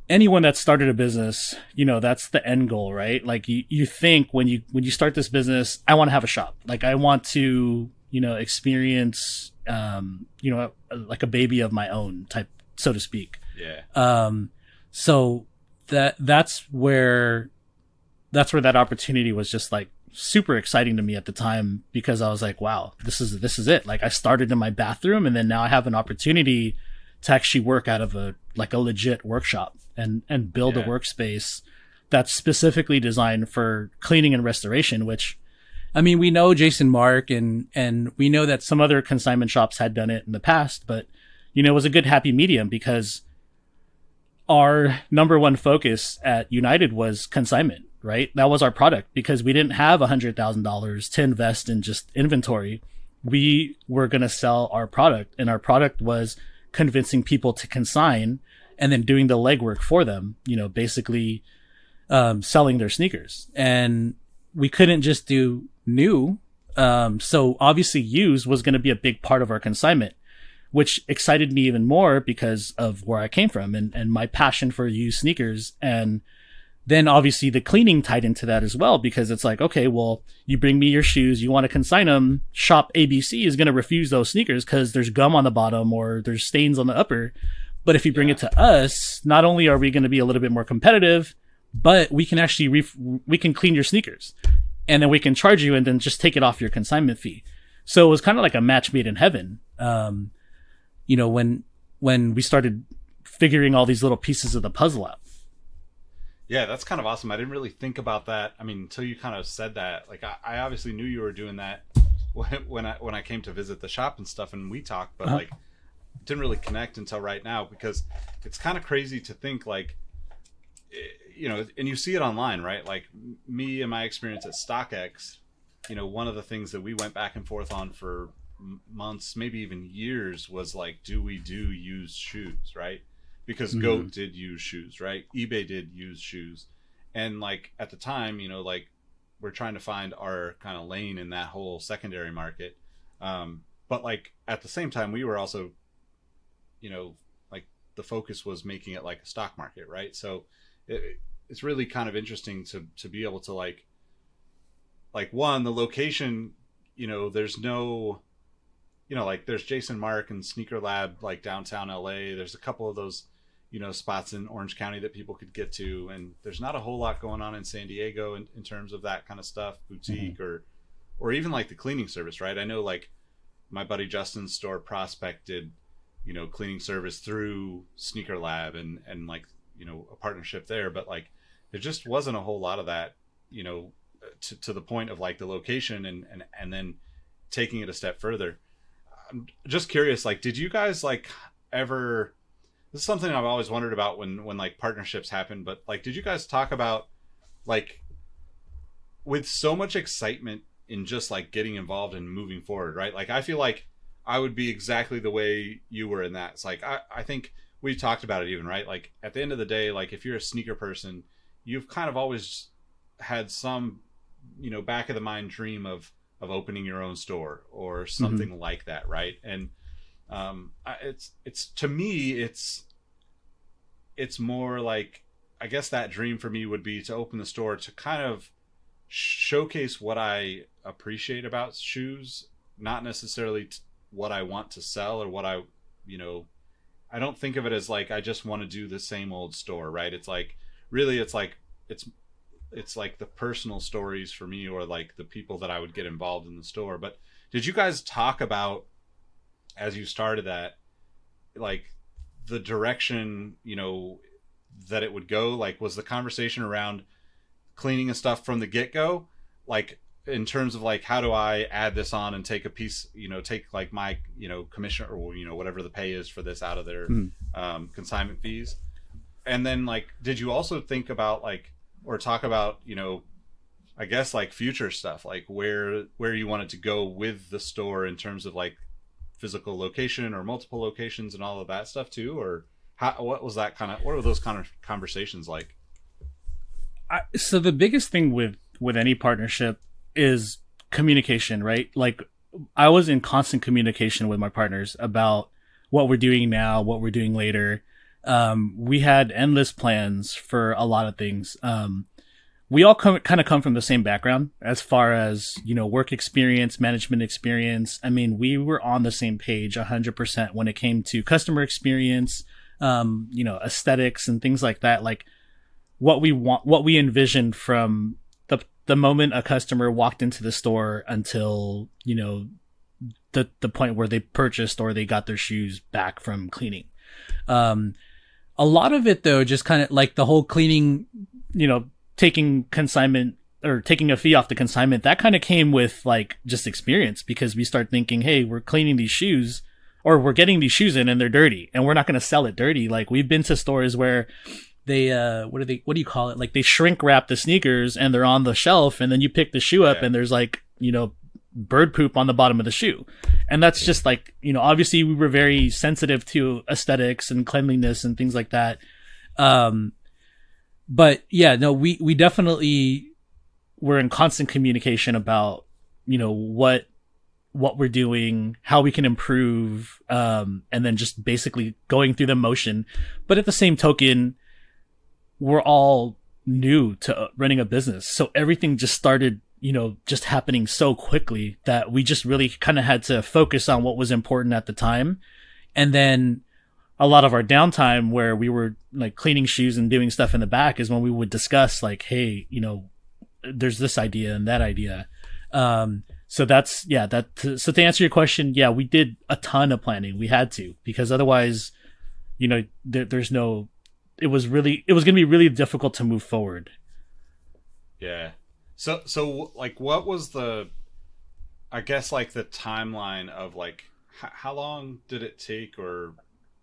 anyone that started a business, you know, that's the end goal, right? Like you, you think when you when you start this business, I want to have a shop. Like I want to, you know, experience, um, you know, like a baby of my own type, so to speak. Yeah. Um, so that that's where that's where that opportunity was just like super exciting to me at the time because I was like, wow, this is this is it. Like I started in my bathroom and then now I have an opportunity to actually work out of a like a legit workshop and and build Yeah. a workspace that's specifically designed for cleaning and restoration, which I mean, we know Jason Markk and and we know that some other consignment shops had done it in the past, but you know, it was a good happy medium because our number one focus at United was consignment, right? That was our product because we didn't have a hundred thousand dollars to invest in just inventory. We were going to sell our product and our product was convincing people to consign and then doing the legwork for them, you know, basically, um, selling their sneakers and we couldn't just do new. Um, so obviously used was going to be a big part of our consignment which excited me even more because of where I came from and, and my passion for used sneakers. And then obviously the cleaning tied into that as well, because it's like, okay, well, you bring me your shoes, you want to consign them. Shop ABC is going to refuse those sneakers because there's gum on the bottom or there's stains on the upper. But if you bring it to us, not only are we going to be a little bit more competitive, but we can actually ref- we can clean your sneakers and then we can charge you and then just take it off your consignment fee. So it was kind of like a match made in heaven. Um, you know, when when we started figuring all these little pieces of the puzzle out. Yeah, that's kind of awesome. I didn't really think about that. I mean, until you kind of said that. Like, I, I obviously knew you were doing that when, when I when I came to visit the shop and stuff, and we talked, but Uh-huh. like, didn't really connect until right now because it's kind of crazy to think like, eh, you know, and you see it online, right? Like me and my experience at StockX, you know, one of the things that we went back and forth on for months, maybe even years, was like, do we do used shoes, right? Because Mhm. Goat did use shoes, right? eBay did use shoes, and like at the time, you know, like we're trying to find our kind of lane in that whole secondary market. Um, but like at the same time, we were also, you know, like the focus was making it like a stock market, right? So it, it's really kind of interesting to to be able to like, like one the location, you know, there's no, you know, like there's Jason Markk and Sneaker Lab like downtown LA. There's a couple of those you know spots in Orange County that people could get to, and there's not a whole lot going on in San Diego in, in terms of that kind of stuff, boutique mm-hmm. or or even like the cleaning service, right? I know like my buddy Justin's store prospected, you know, cleaning service through Sneaker Lab and and like you know a partnership there, but like there just wasn't a whole lot of that, you know, to to the point of like the location and and and then taking it a step further. I'm just curious, like, did you guys like ever? This is something I've always wondered about when when like partnerships happen. But like, did you guys talk about like with so much excitement in just like getting involved and moving forward, right? Like, I feel like I would be exactly the way you were in that. It's like I I think we talked about it even, right? Like at the end of the day, like if you're a sneaker person, you've kind of always had some you know back of the mind dream of of opening your own store or something like that right and um it's it's to me it's it's more like i guess that dream for me would be to open the store to kind of showcase what i appreciate about shoes not necessarily what i want to sell or what i you know i don't think of it as like i just want to do the same old store right it's like really it's like it's it's like the personal stories for me or like the people that I would get involved in the store. But did you guys talk about as you started that like the direction, you know, that it would go? Like was the conversation around cleaning and stuff from the get-go like in terms of like how do I add this on and take a piece, you know, take like my, you know, commission or you know whatever the pay is for this out of their Hmm. um, consignment fees? And then like did you also think about like or talk about you know i guess like future stuff like where where you wanted to go with the store in terms of like physical location or multiple locations and all of that stuff too or how, what was that kind of what were those kind of conversations like? I, so the biggest thing with with any partnership is communication right? Like i was in constant communication with my partners about what we're doing now what we're doing later. Um, we had endless plans for a lot of things. Um, we all come kind of come from the same background as far as you know work experience management experience. I mean we were on the same page 100% when it came to customer experience um, you know aesthetics and things like that. Like what we want what we envisioned from the the moment a customer walked into the store until you know the the point where they purchased or they got their shoes back from cleaning. Um a lot of it though just kind of like the whole cleaning you know taking consignment or taking a fee off the consignment, that kind of came with like just experience because we start thinking, hey, we're cleaning these shoes or we're getting these shoes in and they're dirty and we're not going to sell it dirty. Like we've been to stores where they uh what do they what do you call it? Like they shrink wrap the sneakers and they're on the shelf and then you pick the shoe up yeah. and there's like, you know, bird poop on the bottom of the shoe. And that's just like, you know, obviously we were very sensitive to aesthetics and cleanliness and things like that. Um but yeah, no, we, we definitely were in constant communication about, you know, what, what we're doing, how we can improve, um, and then just basically going through the motion. But at the same token, we're all new to running a business. So everything just started, you know, just happening so quickly that we just really kind of had to focus on what was important at the time. And then a lot of our downtime where we were like cleaning shoes and doing stuff in the back is when we would discuss like, hey, you know, there's this idea and that idea. Um, so that's yeah. That so to answer your question, yeah, we did a ton of planning. We had to because otherwise, you know, there, there's no. It was really it was going to be really difficult to move forward. Yeah. So so like what was the I guess like the timeline of like h- how long did it take or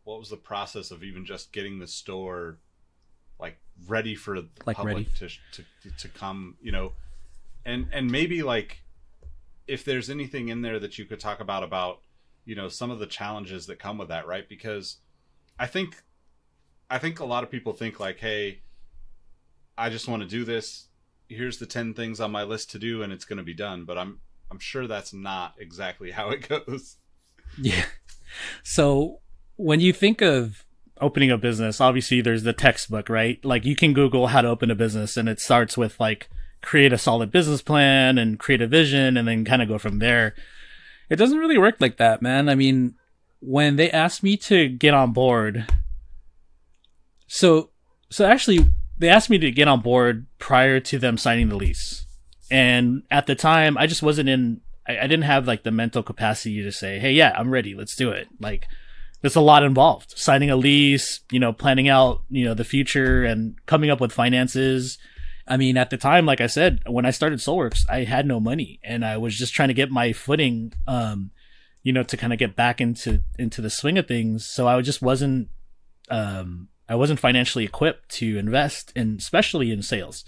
what was the process of even just getting the store like ready for the like public to, to to come you know? And and maybe like if there's anything in there that you could talk about about you know some of the challenges that come with that right? Because i think i think a lot of people think like hey i just want to do this. Here's the 10 things on my list to do and it's going to be done. But i'm i'm sure that's not exactly how it goes. Yeah. So when you think of opening a business, obviously there's the textbook, right? Like you can Google how to open a business and it starts with like create a solid business plan and create a vision and then kind of go from there. It doesn't really work like that, man. I mean, when they asked me to get on board, so, so actually they asked me to get on board prior to them signing the lease. And at the time, I just wasn't in, I, I didn't have like the mental capacity to say, Hey, yeah, I'm ready. Let's do it. Like, there's a lot involved. Signing a lease, you know, planning out, you know, the future and coming up with finances. I mean, at the time, like I said, when I started Soleworks, I had no money and I was just trying to get my footing, um, you know, to kind of get back into, into the swing of things. So I just wasn't, um, I wasn't financially equipped to invest in, especially in sales,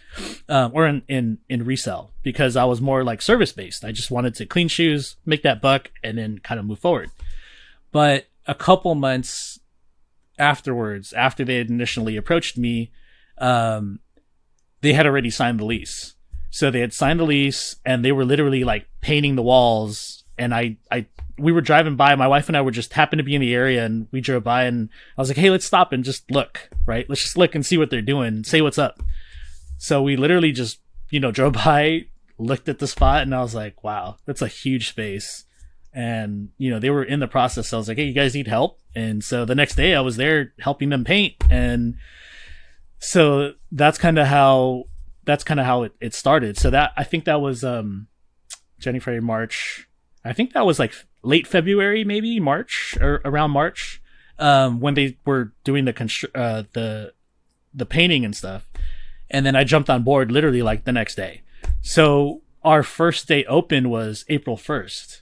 um, or in, in, in resell because I was more like service based. I just wanted to clean shoes, make that buck and then kind of move forward. But a couple months afterwards, after they had initially approached me, um, they had already signed the lease. So they had signed the lease and they were literally like painting the walls. And I, I, we were driving by. My wife and I were just happened to be in the area and we drove by and I was like, Hey, let's stop and just look, right? Let's just look and see what they're doing. Say what's up. So we literally just, you know, drove by, looked at the spot and I was like, wow, that's a huge space and you know they were in the process. So i was like hey you guys need help. And so the next day i was there helping them paint. And so that's kind of how that's kind of how it, it started. So that i think that was um january march. I think that was like late february maybe march or around march um when they were doing the constr- uh the the painting and stuff. And then i jumped on board literally like the next day. So our first day open was april 1st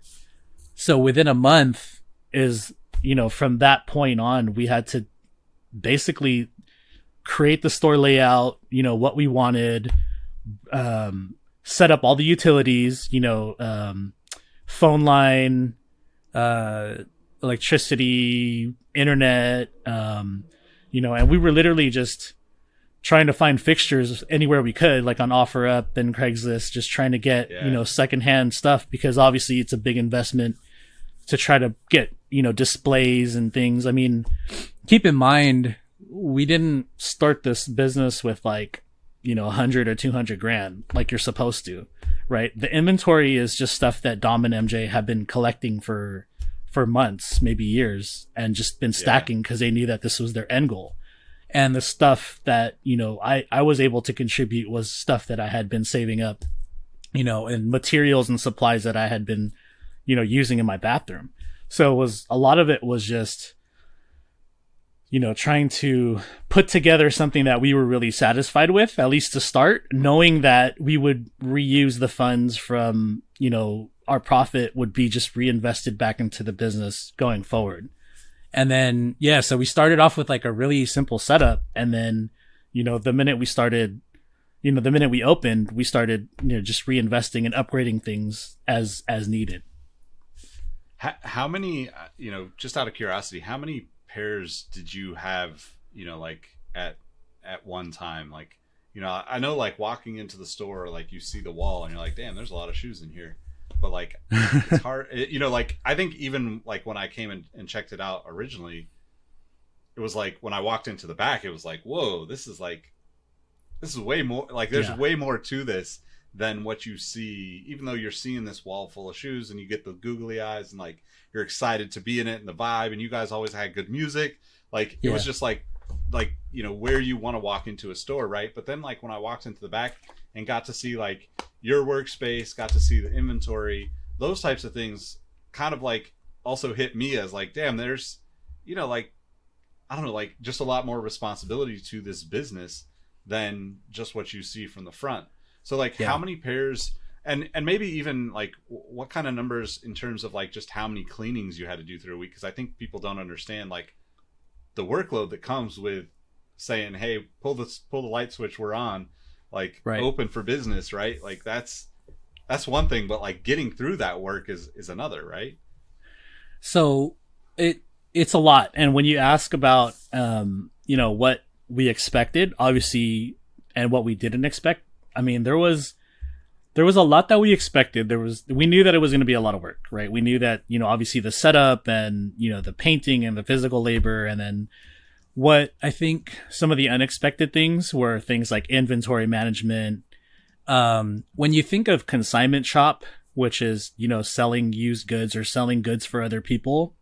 so within a month is, you know, from that point on, we had to basically create the store layout, you know, what we wanted, um, set up all the utilities, you know, um, phone line, uh, electricity, internet, um, you know, and we were literally just trying to find fixtures anywhere we could, like on OfferUp and Craigslist, just trying to get, Yeah. you know, secondhand stuff because obviously it's a big investment to try to get, you know, displays and things. I mean, keep in mind, we didn't start this business with like, you know, 100 or 200 grand like you're supposed to, right? The inventory is just stuff that Dom and MJ have been collecting for for months, maybe years, and just been stacking because they knew that this was their end goal. And the stuff that, you know, I, I was able to contribute was stuff that I had been saving up, you know, and materials and supplies that I had been, you know, using in my bathroom. So it was a lot of it was just, you know, trying to put together something that we were really satisfied with, at least to start, knowing that we would reuse the funds from, you know, our profit would be just reinvested back into the business going forward. And then, yeah, so we started off with like a really simple setup. And then, you know, the minute we started, you know, the minute we opened, we started, you know, just reinvesting and upgrading things as, as needed. How, how many, you know, just out of curiosity, how many pairs did you have, you know, like at at one time? Like, you know, I know like walking into the store, like you see the wall and you're like, damn, there's a lot of shoes in here. But like, it's hard, it, you know, like I think even like when I came in and checked it out originally, it was like when I walked into the back, it was like, whoa, this is like, this is way more, like there's Yeah. way more to this than what you see, even though you're seeing this wall full of shoes and you get the googly eyes and like you're excited to be in it and the vibe and you guys always had good music. Like it was just like like you know where you want to walk into a store, right? But then like when I walked into the back and got to see like your workspace, got to see the inventory, those types of things kind of like also hit me as like damn, there's you know like I don't know, like just a lot more responsibility to this business than just what you see from the front. So like Yeah. how many pairs and and maybe even like what kind of numbers in terms of like just how many cleanings you had to do through a week because I think people don't understand like the workload that comes with saying hey pull the pull the light switch we're on like Right. open for business right like that's that's one thing but like getting through that work is is another right So it it's a lot. And when you ask about um, you know, what we expected, obviously and what we didn't expect, I mean, there was there was a lot that we expected. There was we knew that it was going to be a lot of work, right? We knew that, you know, obviously the setup and, you know, the painting and the physical labor and then what I think some of the unexpected things were things like inventory management. Um, when you think of consignment shop, which is, you know, selling used goods or selling goods for other people,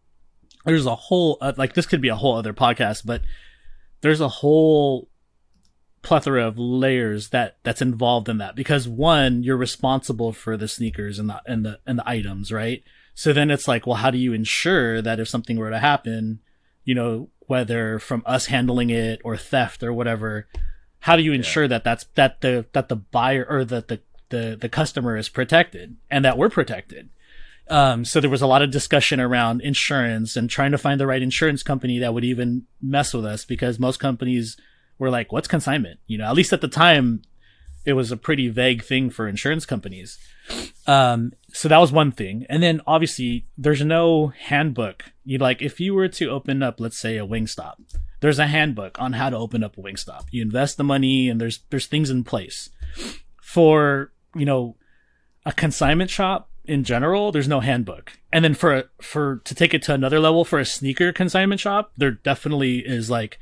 there's a whole, uh, like, this could be a whole other podcast, but there's a whole plethora of layers that that's involved in that because one you're responsible for the sneakers and the and the and the items right so then it's like well how do you ensure that if something were to happen you know whether from us handling it or theft or whatever how do you ensure that that's that the that the buyer or that the the the customer is protected and that we're protected um, so there was a lot of discussion around insurance and trying to find the right insurance company that would even mess with us because most companies were like, what's consignment? You know, at least at the time, it was a pretty vague thing for insurance companies. Um, so that was one thing. And then obviously there's no handbook. You like, if you were to open up, let's say a Wingstop, there's a handbook on how to open up a Wingstop. You invest the money and there's, there's things in place for, you know, a consignment shop in general, there's no handbook. And then for for to take it to another level for a sneaker consignment shop, there definitely is like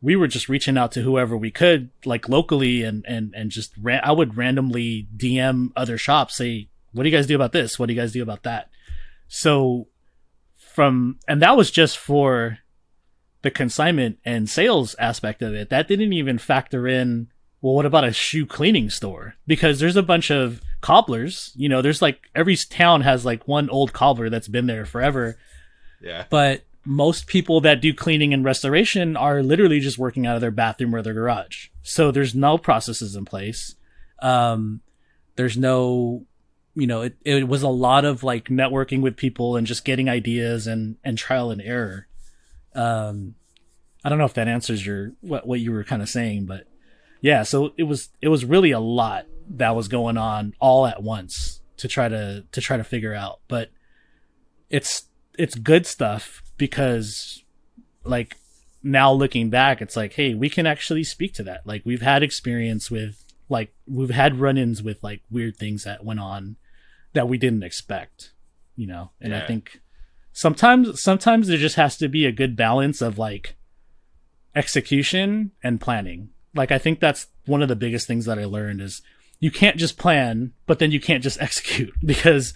we were just reaching out to whoever we could, like locally, and and and just ran. I would randomly DM other shops, say, "What do you guys do about this? What do you guys do about that?" So from and that was just for the consignment and sales aspect of it. That didn't even factor in well, what about a shoe cleaning store? Because there's a bunch of cobblers. You know, there's like every town has like one old cobbler that's been there forever. yeah But most people that do cleaning and restoration are literally just working out of their bathroom or their garage. So there's no processes in place. Um, there's no, you know, it, it was a lot of like networking with people and just getting ideas and, and trial and error. Um, I don't know if that answers your, what, what you were kind of saying, but yeah, so it was, it was really a lot that was going on all at once to try to, to try to figure out, but it's, it's good stuff because like now looking back it's like hey we can actually speak to that. Like we've had experience with like we've had run-ins with like weird things that went on that we didn't expect you know? And Yeah. i think sometimes sometimes there just has to be a good balance of like execution and planning. Like i think that's one of the biggest things that i learned is you can't just plan but then you can't just execute because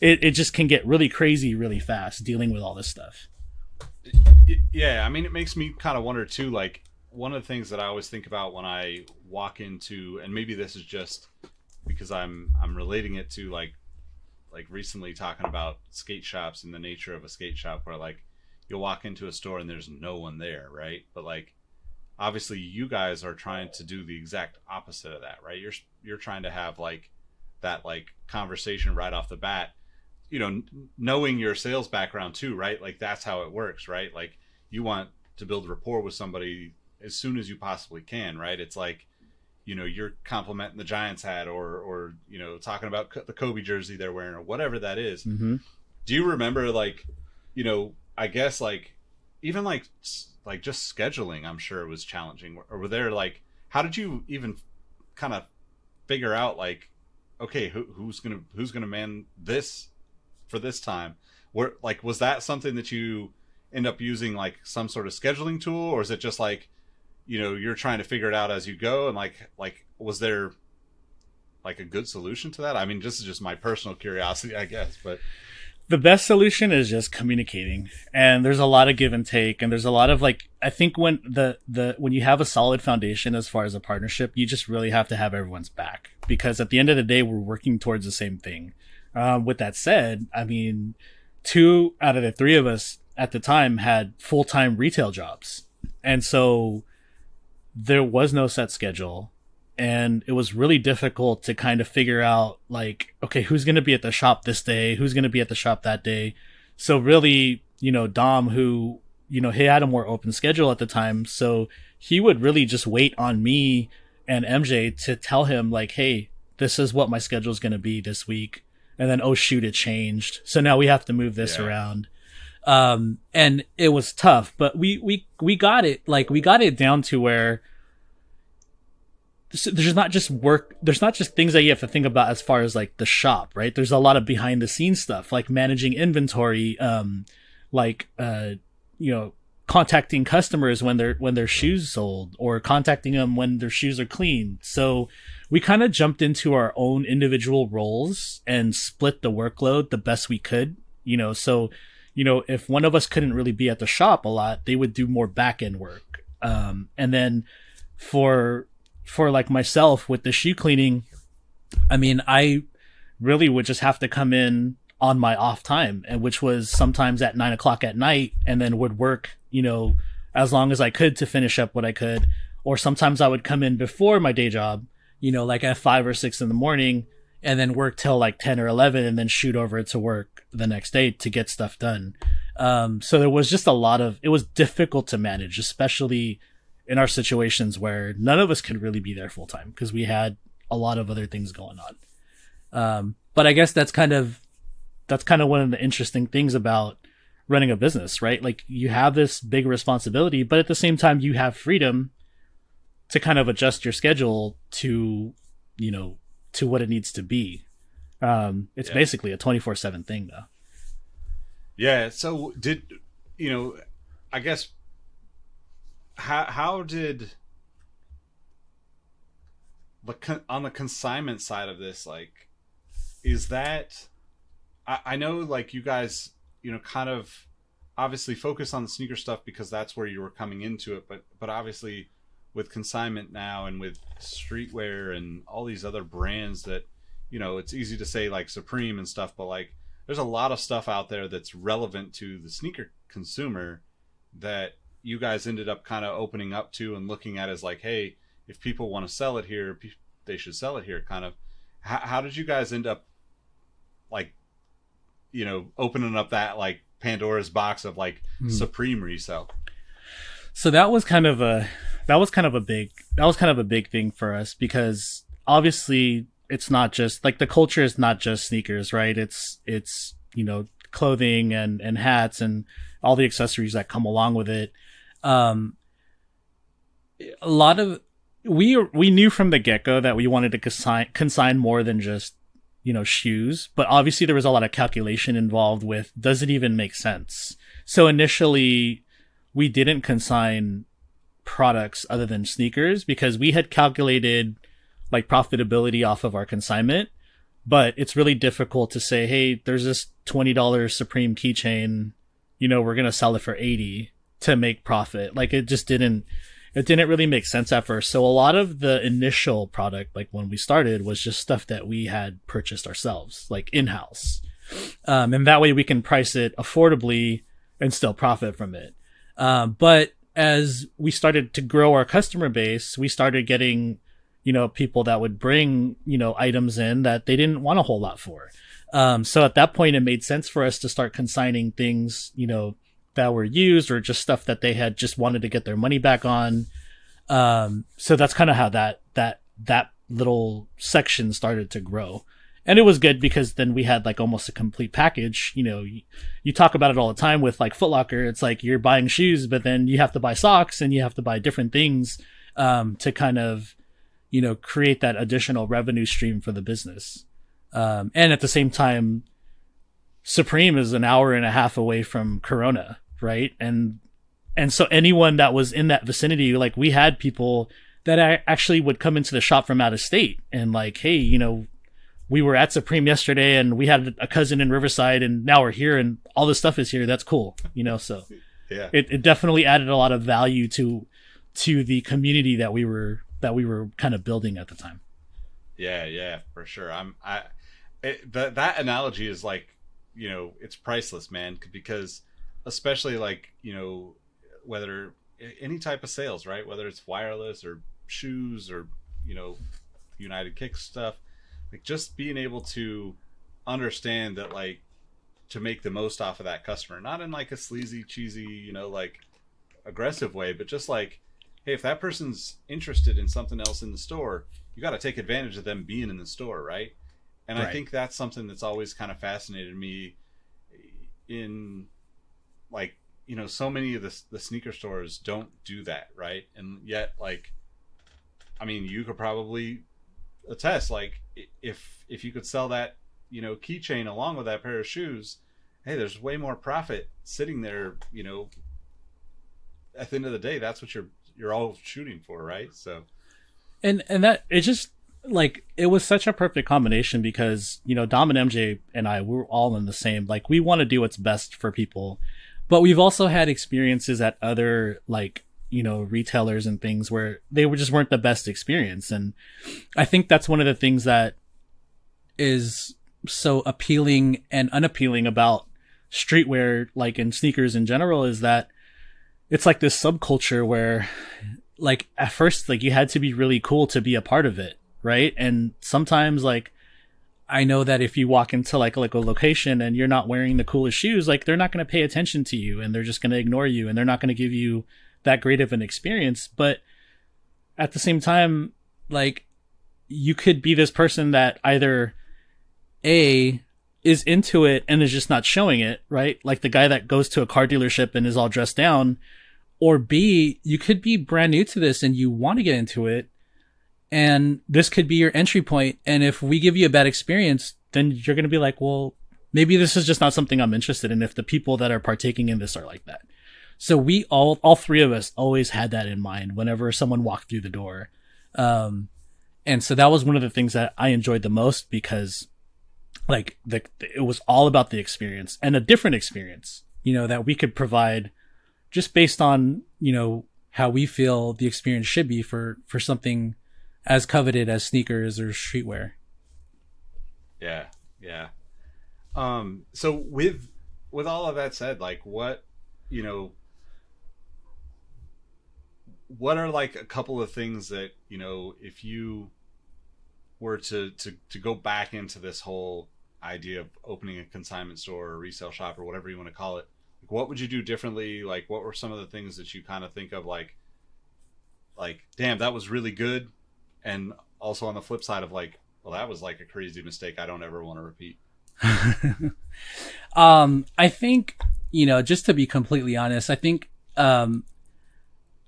it, it just can get really crazy really fast dealing with all this stuff yeah i mean it makes me kind of wonder too like one of the things that i always think about when i walk into and maybe this is just because i'm i'm relating it to like like recently talking about skate shops and the nature of a skate shop where like you'll walk into a store and there's no one there right? But like obviously you guys are trying to do the exact opposite of that right? You're you're trying to have like that like conversation right off the bat you know knowing your sales background too right? Like that's how it works right? Like you want to build rapport with somebody as soon as you possibly can right? It's like you know you're complimenting the giants hat or or you know talking about the kobe jersey they're wearing or whatever that is. Mm-hmm. do you remember like you know i guess like even like like just scheduling i'm sure was challenging. Or were there like how did you even kind of figure out like okay who, who's gonna who's gonna man this for this time where like was that something that you end up using like some sort of scheduling tool or is it just like you know you're trying to figure it out as you go and like like was there like a good solution to that? I mean this is just my personal curiosity i guess but the best solution is just communicating and there's a lot of give and take and there's a lot of like i think when the the when you have a solid foundation as far as a partnership you just really have to have everyone's back because at the end of the day we're working towards the same thing um, with that said i mean two out of the three of us at the time had full-time retail jobs. And so there was no set schedule and it was really difficult to kind of figure out like okay who's going to be at the shop this day? Who's going to be at the shop that day? So really you know dom who you know he had a more open schedule at the time so he would really just wait on me and mj to tell him like hey this is what my schedule is going to be this week and then oh shoot it changed. So now we have to move this Yeah. around. Um and it was tough but we we we got it like we got it down to where there's not just work there's not just things that you have to think about as far as like the shop right? There's a lot of behind the scenes stuff like managing inventory um like uh you know contacting customers when their when their shoes sold or contacting them when their shoes are clean so we kind of jumped into our own individual roles and split the workload the best we could you know? So you know if one of us couldn't really be at the shop a lot they would do more back end work. Um and then for for like myself with the shoe cleaning, I mean, I really would just have to come in on my off time, and which was sometimes at nine o'clock at night, and then would work, you know, as long as I could to finish up what I could. Or sometimes I would come in before my day job, you know, like at five or six in the morning, and then work till like 10 or 11, and then shoot over to work the next day to get stuff done. Um, so there was just a lot of, it was difficult to manage, especially in our situations where none of us could really be there full time because we had a lot of other things going on. Um, but I guess that's kind of that's kind of one of the interesting things about running a business, right? Like you have this big responsibility, but at the same time you have freedom to kind of adjust your schedule to, you know, to what it needs to be. Um, it's Yeah. basically a 24/7 thing though. Yeah. So did you know? I guess how how did the con- on the consignment side of this like is that I, I know like you guys you know kind of obviously focus on the sneaker stuff because that's where you were coming into it but but obviously with consignment now and with streetwear and all these other brands that you know it's easy to say like supreme and stuff but like there's a lot of stuff out there that's relevant to the sneaker consumer that you guys ended up kind of opening up to and looking at as like hey if people want to sell it here they should sell it here kind of. How, how did you guys end up like you know opening up that like pandora's box of like Hmm. supreme resale so that was kind of a that was kind of a big that was kind of a big thing for us because obviously it's not just like the culture is not just sneakers right it's it's you know clothing and and hats and all the accessories that come along with it. Um, a lot of we we knew from the get go that we wanted to consign consign more than just you know shoes, but obviously there was a lot of calculation involved with does it even make sense. So initially, we didn't consign products other than sneakers because we had calculated like profitability off of our consignment but it's really difficult to say, hey, there's this $20 Supreme keychain, you know, we're going to sell it for 80 to make profit. Like it just didn't, it didn't really make sense at first. So a lot of the initial product, like when we started, was just stuff that we had purchased ourselves, like in house. Um, and that way we can price it affordably and still profit from it. Um, but as we started to grow our customer base, we started getting you know, people that would bring, you know, items in that they didn't want a whole lot for. Um, so at that point, it made sense for us to start consigning things, you know, that were used or just stuff that they had just wanted to get their money back on. Um, so that's kind of how that, that, that little section started to grow. And it was good because then we had like almost a complete package. You know, you, you talk about it all the time with like Footlocker. It's like you're buying shoes, but then you have to buy socks and you have to buy different things, um, to kind of, you know, create that additional revenue stream for the business. Um, and at the same time, Supreme is an hour and a half away from Corona, right? And, and so anyone that was in that vicinity, like we had people that actually would come into the shop from out of state and like, Hey, you know, we were at Supreme yesterday and we had a cousin in Riverside and now we're here and all this stuff is here. That's cool. You know, so yeah, it, it definitely added a lot of value to, to the community that we were that we were kind of building at the time. Yeah, yeah, for sure. I'm I it, that that analogy is like, you know, it's priceless, man, because especially like, you know, whether any type of sales, right? Whether it's wireless or shoes or, you know, United Kicks stuff, like just being able to understand that like to make the most off of that customer, not in like a sleazy, cheesy, you know, like aggressive way, but just like hey, if that person's interested in something else in the store, you got to take advantage of them being in the store, right? And right. I think that's something that's always kind of fascinated me in like, you know, so many of the, the sneaker stores don't do that, right? And yet, like, I mean, you could probably attest, like, if if you could sell that, you know, keychain along with that pair of shoes, hey, there's way more profit sitting there, you know, at the end of the day, that's what you're you're all shooting for, right? So, and and that it just like it was such a perfect combination because you know Dom and MJ and I we're all in the same like we want to do what's best for people, but we've also had experiences at other like you know retailers and things where they were just weren't the best experience, and I think that's one of the things that is so appealing and unappealing about streetwear like in sneakers in general is that it's like this subculture where like at first like you had to be really cool to be a part of it right? And sometimes like i know that if you walk into like like a location and you're not wearing the coolest shoes like they're not going to pay attention to you and they're just going to ignore you and they're not going to give you that great of an experience but at the same time like you could be this person that either a is into it and is just not showing it, right? Like the guy that goes to a car dealership and is all dressed down. Or B, you could be brand new to this and you want to get into it. And this could be your entry point. And if we give you a bad experience, then you're going to be like, well, maybe this is just not something I'm interested in if the people that are partaking in this are like that. So we all, all three of us always had that in mind whenever someone walked through the door. Um, and so that was one of the things that I enjoyed the most because like the it was all about the experience and a different experience you know that we could provide just based on you know how we feel the experience should be for for something as coveted as sneakers or streetwear. Yeah yeah. Um so with with all of that said like what you know what are like a couple of things that you know if you were to to to go back into this whole idea of opening a consignment store or resale shop or whatever you want to call it like what would you do differently? Like what were some of the things that you kind of think of like like damn that was really good and also on the flip side of like well that was like a crazy mistake i don't ever want to repeat um, I think you know, just to be completely honest, I think um,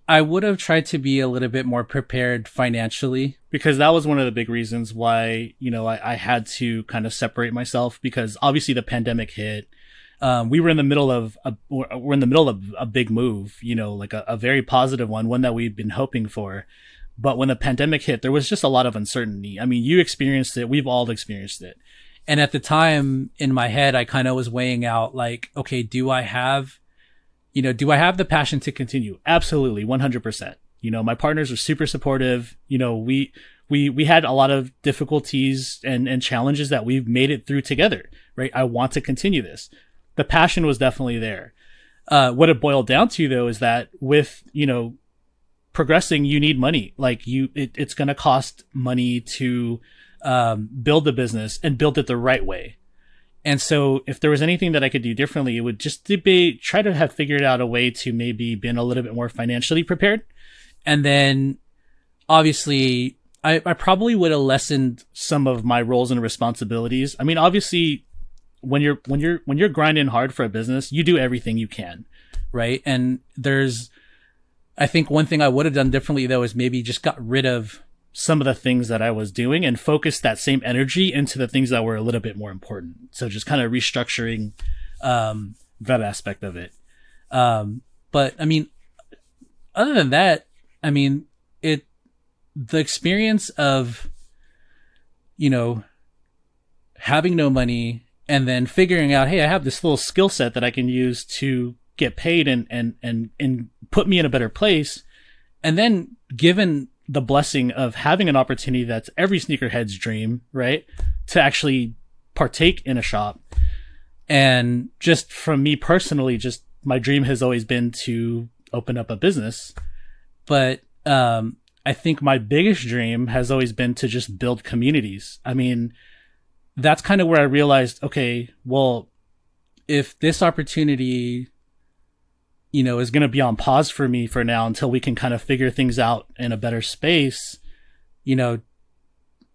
I would have tried to be a little bit more prepared financially because that was one of the big reasons why you know I, I had to kind of separate myself because obviously the pandemic hit. Um, we were in the middle of a we're in the middle of a big move, you know, like a, a very positive one, one that we'd been hoping for. But when the pandemic hit, there was just a lot of uncertainty. I mean, you experienced it. We've all experienced it. And at the time in my head, I kind of was weighing out like, okay, do I have, you know, do I have the passion to continue? Absolutely. 100%. You know, my partners are super supportive. You know, we, we, we had a lot of difficulties and, and challenges that we've made it through together, right? I want to continue this. The passion was definitely there. Uh, what it boiled down to though is that with, you know, progressing, you need money. Like you, it, it's going to cost money to, um, build the business and build it the right way. And so if there was anything that I could do differently, it would just be try to have figured out a way to maybe been a little bit more financially prepared. And then obviously I, I probably would have lessened some of my roles and responsibilities. I mean, obviously when you're, when you're, when you're grinding hard for a business, you do everything you can. Right. And there's, I think one thing I would have done differently though is maybe just got rid of some of the things that I was doing and focus that same energy into the things that were a little bit more important. So just kind of restructuring um, that aspect of it. Um, but I mean, other than that, I mean, it, the experience of, you know, having no money and then figuring out, hey, I have this little skill set that I can use to get paid and, and, and, and put me in a better place. And then given the blessing of having an opportunity that's every sneakerhead's dream, right? To actually partake in a shop. And just from me personally, just my dream has always been to open up a business. But um, I think my biggest dream has always been to just build communities. I mean, that's kind of where I realized, okay, well, if this opportunity you know, is going to be on pause for me for now until we can kind of figure things out in a better space. You know,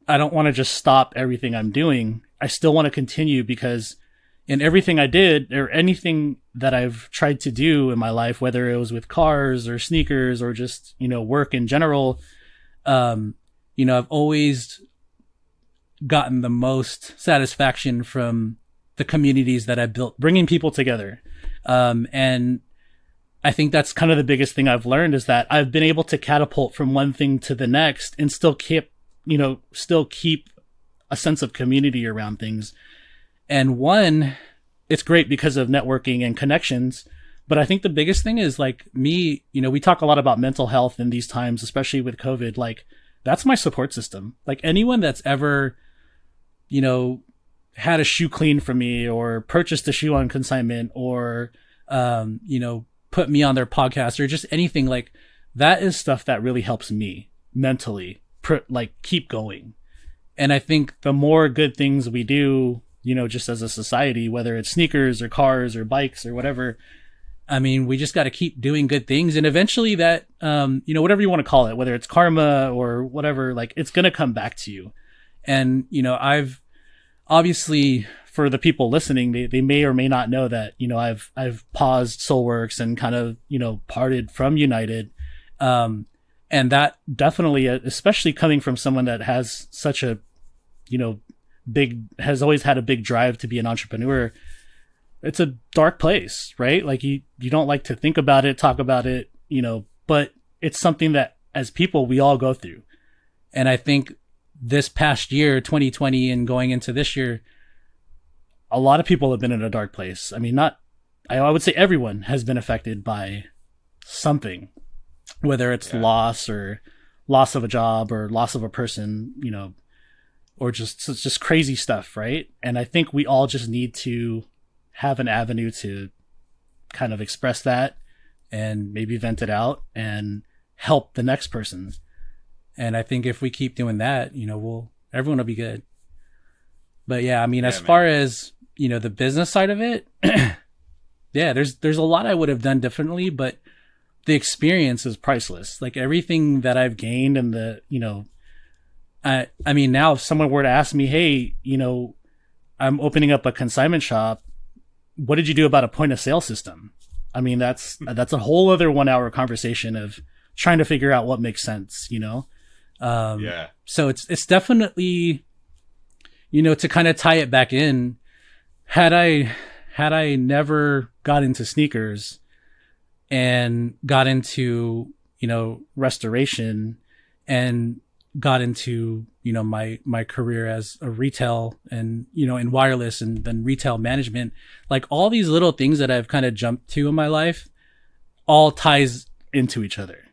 I don't want to just stop everything I'm doing. I still want to continue because in everything I did or anything that I've tried to do in my life, whether it was with cars or sneakers or just, you know, work in general, um, you know, I've always gotten the most satisfaction from the communities that I built, bringing people together. Um, and I think that's kind of the biggest thing I've learned is that I've been able to catapult from one thing to the next and still keep, you know, still keep a sense of community around things. And one, it's great because of networking and connections. But I think the biggest thing is like me, you know, we talk a lot about mental health in these times, especially with COVID. Like that's my support system. Like anyone that's ever, you know, had a shoe cleaned for me or purchased a shoe on consignment or, um, you know, put me on their podcast or just anything like that is stuff that really helps me mentally pr- like keep going. And i think the more good things we do you know just as a society whether it's sneakers or cars or bikes or whatever i mean we just got to keep doing good things. And eventually that um you know whatever you want to call it whether it's karma or whatever like it's going to come back to you. And you know i've obviously for the people listening, they, they may or may not know that, you know, I've, I've paused Soleworks and kind of, you know, parted from United. Um, and that definitely, uh, especially coming from someone that has such a, you know, big, has always had a big drive to be an entrepreneur. It's a dark place, right? Like you, you don't like to think about it, talk about it, you know, but it's something that as people, we all go through. And I think this past year, 2020 and going into this year, a lot of people have been in a dark place. I mean, not, I, I would say everyone has been affected by something, whether it's yeah. loss or loss of a job or loss of a person, you know, or just, just crazy stuff, right? And I think we all just need to have an avenue to kind of express that and maybe vent it out and help the next person. And I think if we keep doing that, you know, we'll, everyone will be good. But yeah, I mean, yeah, as man. far as you know the business side of it yeah there's there's a lot i would have done differently but the experience is priceless like everything that i've gained and the you know i i mean now if someone were to ask me hey you know I'm opening up a consignment shop. What did you do about a point of sale system? I mean, that's that's a whole other one hour conversation of trying to figure out what makes sense, you know? Um, yeah. So it's it's definitely, you know, to kind of tie it back in. Had I had I never got into sneakers and got into you know restoration and got into you know my my career as a retail and you know in wireless and then retail management like all these little things that I've kind of jumped to in my life all ties into each other.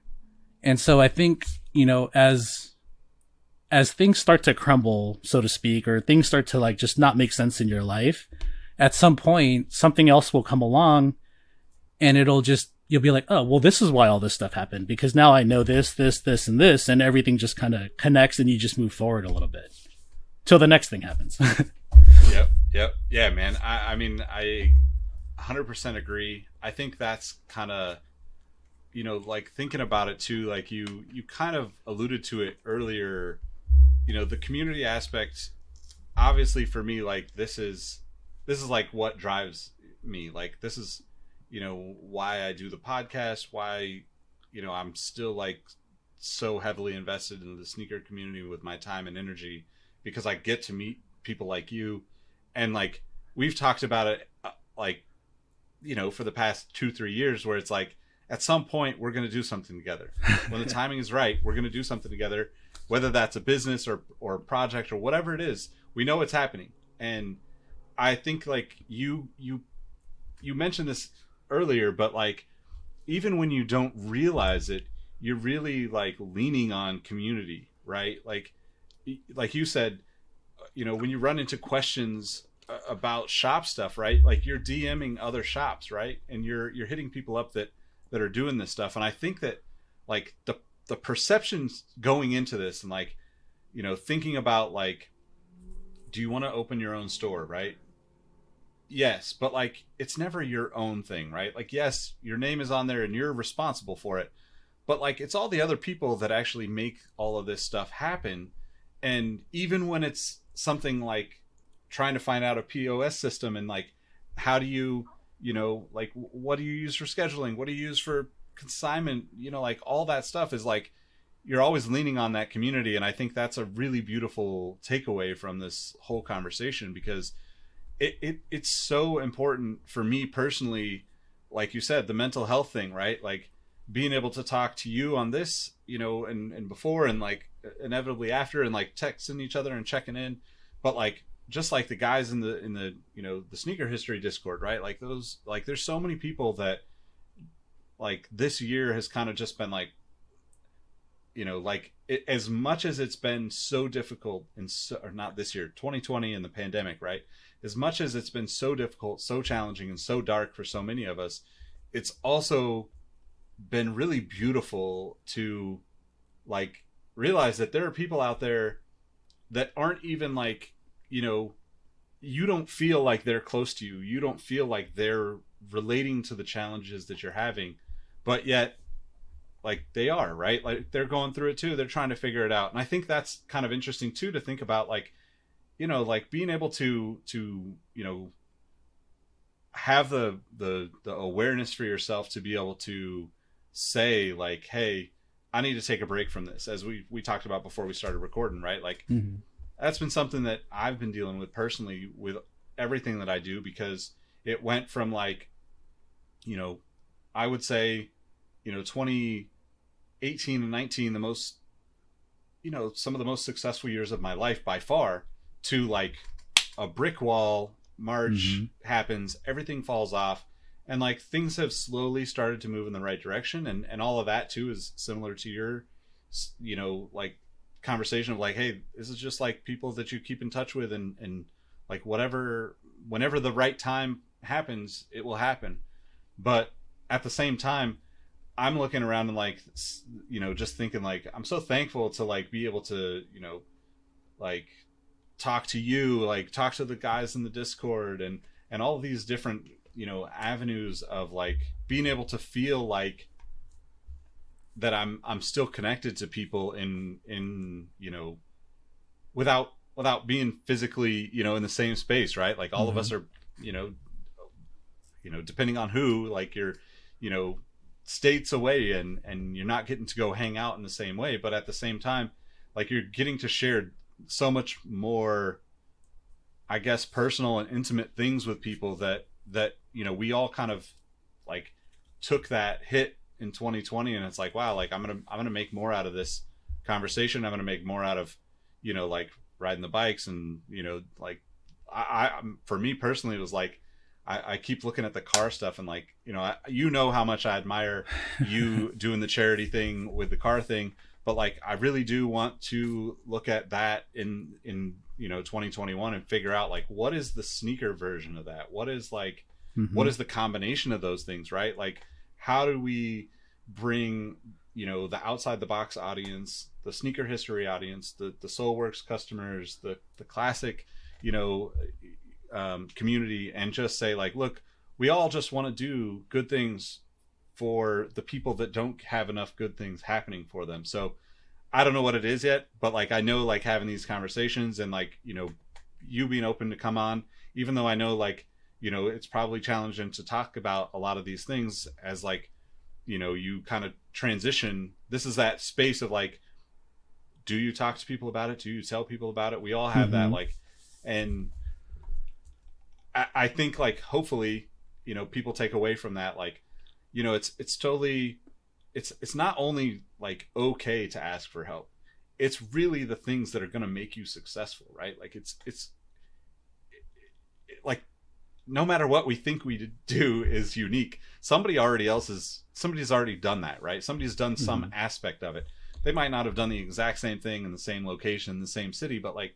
And so I think you know as as things start to crumble so to speak or things start to like just not make sense in your life at some point something else will come along and it'll just you'll be like, oh, well, this is why all this stuff happened because now I know this, this, this, and this, and everything just kind of connects and you just move forward a little bit till the next thing happens. yep. Yep. Yeah, man. I, I mean, I 100% agree. I think that's kind of, you know, like thinking about it too, like you, you kind of alluded to it earlier, you know, the community aspect, obviously for me, like this is, this is like what drives me. Like this is, you know why I do the podcast, why you know I'm still like so heavily invested in the sneaker community with my time and energy because I get to meet people like you and like we've talked about it uh, like you know for the past 2 3 years where it's like at some point we're going to do something together. when the timing is right, we're going to do something together whether that's a business or or project or whatever it is. We know it's happening and I think like you you you mentioned this earlier, but like even when you don't realize it, you're really like leaning on community, right? Like like you said, you know, when you run into questions about shop stuff, right? Like you're DMing other shops, right? And you're you're hitting people up that that are doing this stuff. And I think that like the the perceptions going into this and like you know thinking about like do you want to open your own store, right? yes but like it's never your own thing right? Like yes your name is on there and you're responsible for it but like it's all the other people that actually make all of this stuff happen. And even when it's something like trying to find out a pos system and like how do you you know like what do you use for scheduling? What do you use for consignment you know like all that stuff is like you're always leaning on that community and i think that's a really beautiful takeaway from this whole conversation because it, it it's so important for me personally like you said the mental health thing right? Like being able to talk to you on this you know and and before and like inevitably after and like texting each other and checking in. But like just like the guys in the in the you know the sneaker history discord right? Like those like there's so many people that like this year has kind of just been like you know like it, as much as it's been so difficult and so or not this year 2020 and the pandemic right as much as it's been so difficult, so challenging, and so dark for so many of us, it's also been really beautiful to like realize that there are people out there that aren't even like, you know, you don't feel like they're close to you. You don't feel like they're relating to the challenges that you're having, but yet like they are, right? Like they're going through it too. They're trying to figure it out. And I think that's kind of interesting too to think about like you know like being able to to you know have the the the awareness for yourself to be able to say like hey i need to take a break from this as we we talked about before we started recording right like mm-hmm. that's been something that i've been dealing with personally with everything that i do because it went from like you know i would say you know 2018 and 19 the most you know some of the most successful years of my life by far to like a brick wall march mm-hmm. happens everything falls off and like things have slowly started to move in the right direction and and all of that too is similar to your you know like conversation of like hey this is just like people that you keep in touch with and and like whatever whenever the right time happens it will happen but at the same time i'm looking around and like you know just thinking like i'm so thankful to like be able to you know like talk to you, like talk to the guys in the Discord and and all these different, you know, avenues of like being able to feel like that I'm I'm still connected to people in in, you know, without without being physically, you know, in the same space, right? Like all mm-hmm. of us are, you know, you know, depending on who, like you're, you know, states away and and you're not getting to go hang out in the same way, but at the same time, like you're getting to share so much more I guess personal and intimate things with people that that, you know, we all kind of like took that hit in 2020 and it's like, wow, like I'm to I'm to make more out of this conversation. I'm to make more out of, you know, like riding the bikes and you know like I, I for me personally it was like I, I, keep looking at the car stuff and like you know I, you know how much I admire you doing the charity thing with the car thing but like I really do want to look at that in in you know 2021 and figure out like what is the sneaker version of that what is like mm-hmm. what is the combination of those things right like how do we bring you know the outside the box audience the sneaker history audience the the Soleworks customers the the Classick you know um, community and just say like look we all just want to do good things for the people that don't have enough good things happening for them. So i don't know what it is yet but like i know like having these conversations and like you know you being open to come on even though i know like you know it's probably challenging to talk about a lot of these things as like you know you kind of transition. This is that space of like do you talk to people about it? Do you tell people about it? We all have mm-hmm. that like and I, I think like hopefully you know people take away from that like you know it's it's totally it's it's not only like okay to ask for help. It's really the things that are going to make you successful right? Like it's it's like no matter what we think we do is unique. Somebody already else is somebody's already done that right? Somebody's done some mm-hmm. aspect of it. They might not have done the exact same thing in the same location in the same city but like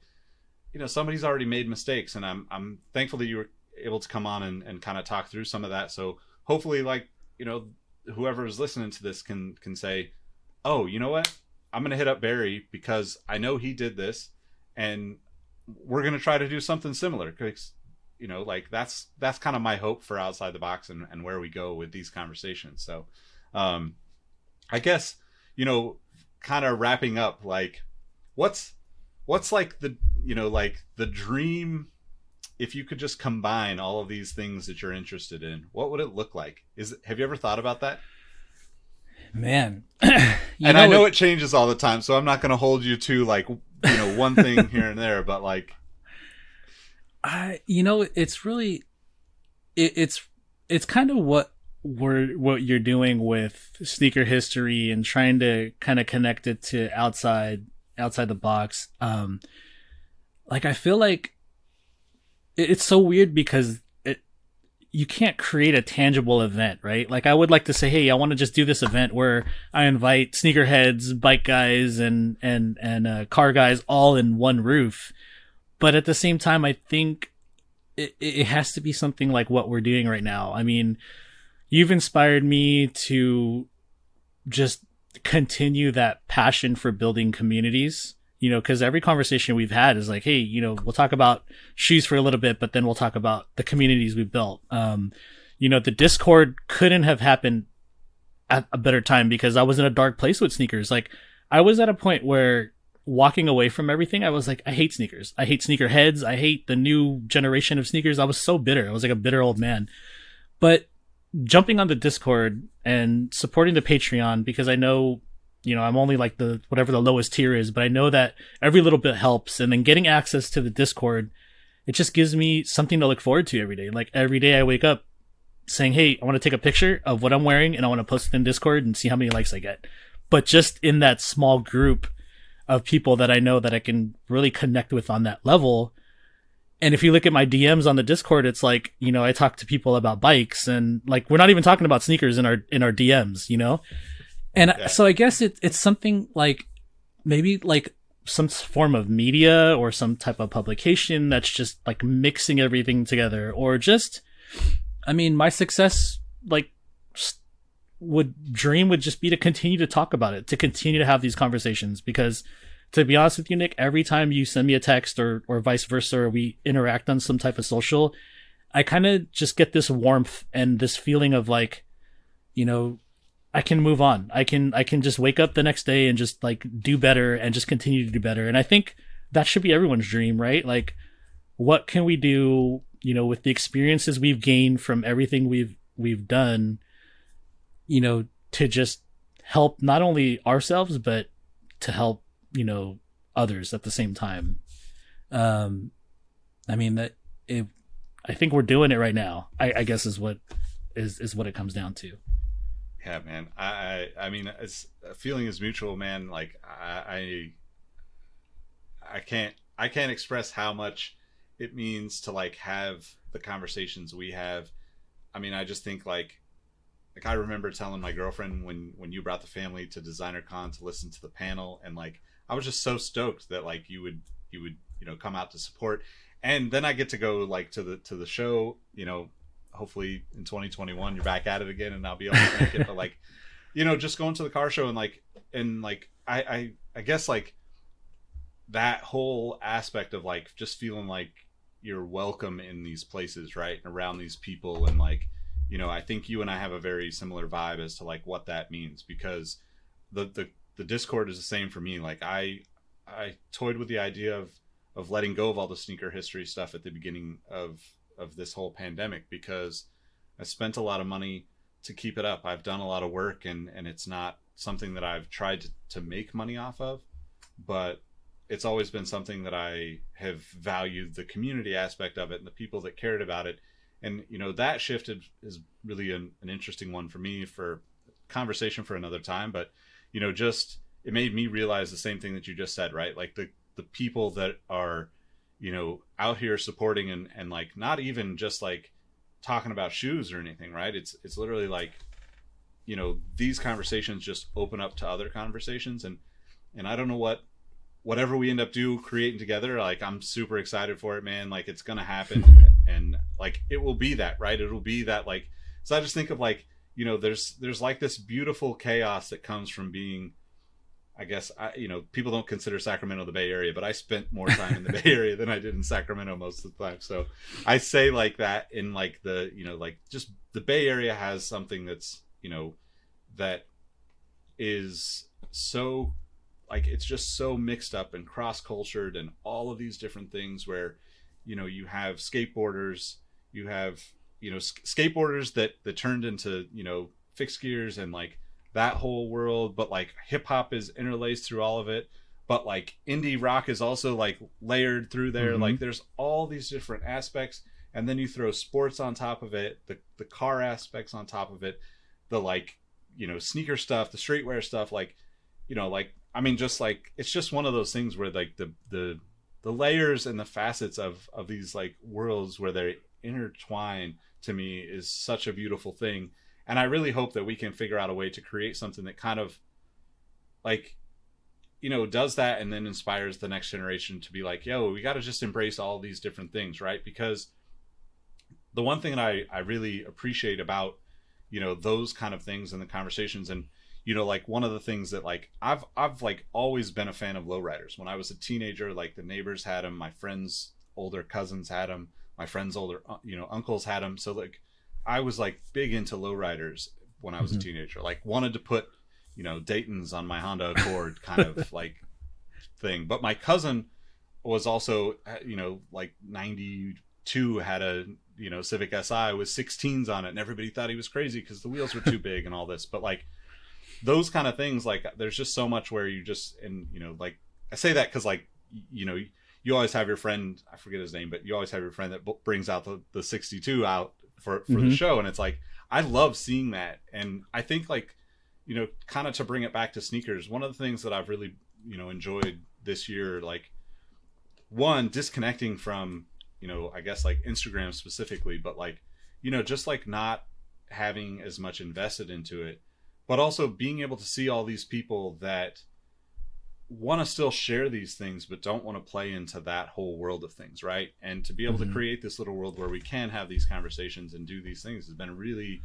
you know somebody's already made mistakes and i'm i'm thankful that you were able to come on and, and kind of talk through some of that. So hopefully like you know whoever is listening to this can can say oh you know what? I'm gonna hit up barry because i know he did this and we're gonna try to do something similar. Because you know like that's that's kind of my hope for outside the box and, and where we go with these conversations. So um i guess you know kind of wrapping up like what's what's like the you know like the dream if you could just combine all of these things that you're interested in what would it look like? Is have you ever thought about that? Man. And know i know it, it changes all the time so i'm not going to hold you to like you know one thing here and there but like I, you know, it's really, it, it's, it's kind of what we're, what you're doing with sneaker history and trying to kind of connect it to outside, outside the box. Um, like I feel like it, it's so weird because it, you can't create a tangible event, right? Like I would like to say, hey, I want to just do this event where I invite sneakerheads, bike guys, and and and uh, car guys all in one roof but at the same time, I think it, it has to be something like what we're doing right now. I mean, you've inspired me to just continue that passion for building communities you know because every conversation we've had is like hey you know we'll talk about shoes for a little bit but then we'll talk about the communities we built um you know the discord couldn't have happened at a better time because i was in a dark place with sneakers like i was at a point where walking away from everything, I was like, I hate sneakers. I hate sneaker heads. I hate the new generation of sneakers. I was so bitter. I was like a bitter old man. But jumping on the Discord and supporting the Patreon because I know, you know, I'm only like the whatever the lowest tier is, but I know that every little bit helps. And then getting access to the Discord, it just gives me something to look forward to every day. Like every day I wake up saying, Hey, I want to take a picture of what I'm wearing and I want to post it in Discord and see how many likes I get. But just in that small group, of people that I know that I can really connect with on that level. And if you look at my DMs on the Discord, it's like, you know, I talk to people about bikes and like we're not even talking about sneakers in our in our DMs, you know? And yeah. so I guess it, it's something like maybe like some form of media or some type of publication that's just like mixing everything together or just I mean, my success like would dream would just be to continue to talk about it, to continue to have these conversations. Because to be honest with you, Nick, every time you send me a text or or vice versa, or we interact on some type of social, I kind of just get this warmth and this feeling of like, you know, I can move on. I can I can just wake up the next day and just like do better and just continue to do better. And I think that should be everyone's dream, right? Like, what can we do, you know, with the experiences we've gained from everything we've we've done, you know, to just help not only ourselves but to help, you know, others at the same time. Um, I mean that it. I think we're doing it right now. I, I guess is what is is what it comes down to. Yeah, man. I I mean, it's a feeling is mutual, man. Like I I can't I can't express how much it means to like have the conversations we have. I mean, I just think like like I remember telling my girlfriend when when you brought the family to DesignerCon to listen to the panel and like I was just so stoked that like you would you would you know come out to support and then I get to go like to the to the show you know hopefully in 2021 you're back at it again and I'll be able to make it. But like you know just going to the car show and like and like I I I guess like that whole aspect of like just feeling like you're welcome in these places right and around these people and like you know I think you and I have a very similar vibe as to like what that means because the the the discord is the same for me. Like I I toyed with the idea of of letting go of all the sneaker history stuff at the beginning of of this whole pandemic because I spent a lot of money to keep it up. I've done a lot of work and and it's not something that I've tried to, to make money off of, but it's always been something that I have valued the community aspect of it and the people that cared about it. And you know that shift is really an, an interesting one for me for conversation for another time. But you know, just it made me realize the same thing that you just said, right? Like the the people that are you know out here supporting and and like not even just like talking about shoes or anything right? It's it's literally like you know these conversations just open up to other conversations and and i don't know what whatever we end up do creating together like i'm super excited for it man. Like it's gonna happen and like it will be that right? It'll be that like so i just think of like you know there's there's like this beautiful chaos that comes from being I guess I, you know people don't consider Sacramento the Bay Area, but I spent more time in the Bay Area than I did in Sacramento most of the time. So I say like that in like the you know like just the Bay Area has something that's you know that is so like it's just so mixed up and cross cultured and all of these different things where you know you have skateboarders, you have you know skateboarders that that turned into you know fixed gears and like that whole world, but like hip hop is interlaced through all of it. But like indie rock is also like layered through there. Mm-hmm. Like there's all these different aspects, and then you throw sports on top of it, the the car aspects on top of it, the like you know sneaker stuff, the streetwear stuff. Like you know, like I mean, just like it's just one of those things where like the the the layers and the facets of of these like worlds where they intertwine to me is such a beautiful thing and I really hope that we can figure out a way to create something that kind of like you know does that and then inspires the next generation to be like yo we got to just embrace all these different things right? Because the one thing that I, I really appreciate about you know those kind of things and the conversations and you know like one of the things that like i've i've like always been a fan of lowriders. When i was a teenager like the neighbors had them my friends older cousins had them my friends older uh, you know uncles had them so like I was like big into lowriders when I was mm-hmm. a teenager. Like wanted to put, you know, Dayton's on my Honda Accord kind of like thing. But my cousin was also, uh, you know, like 92 had a, you know, Civic Si with 16s on it and everybody thought he was crazy because the wheels were too big and all this. But like those kind of things, like there's just so much where you just, and, you know, like I say that because like, you know, you always have your friend, I forget his name, but you always have your friend that brings out the, the 62 out for for mm-hmm. the show and it's like i love seeing that and i think like you know kind of to bring it back to sneakers one of the things that i've really you know enjoyed this year like one disconnecting from you know i guess like instagram specifically but like you know just like not having as much invested into it but also being able to see all these people that want to still share these things but don't want to play into that whole world of things right and to be able mm-hmm. to create this little world where we can have these conversations and do these things has been really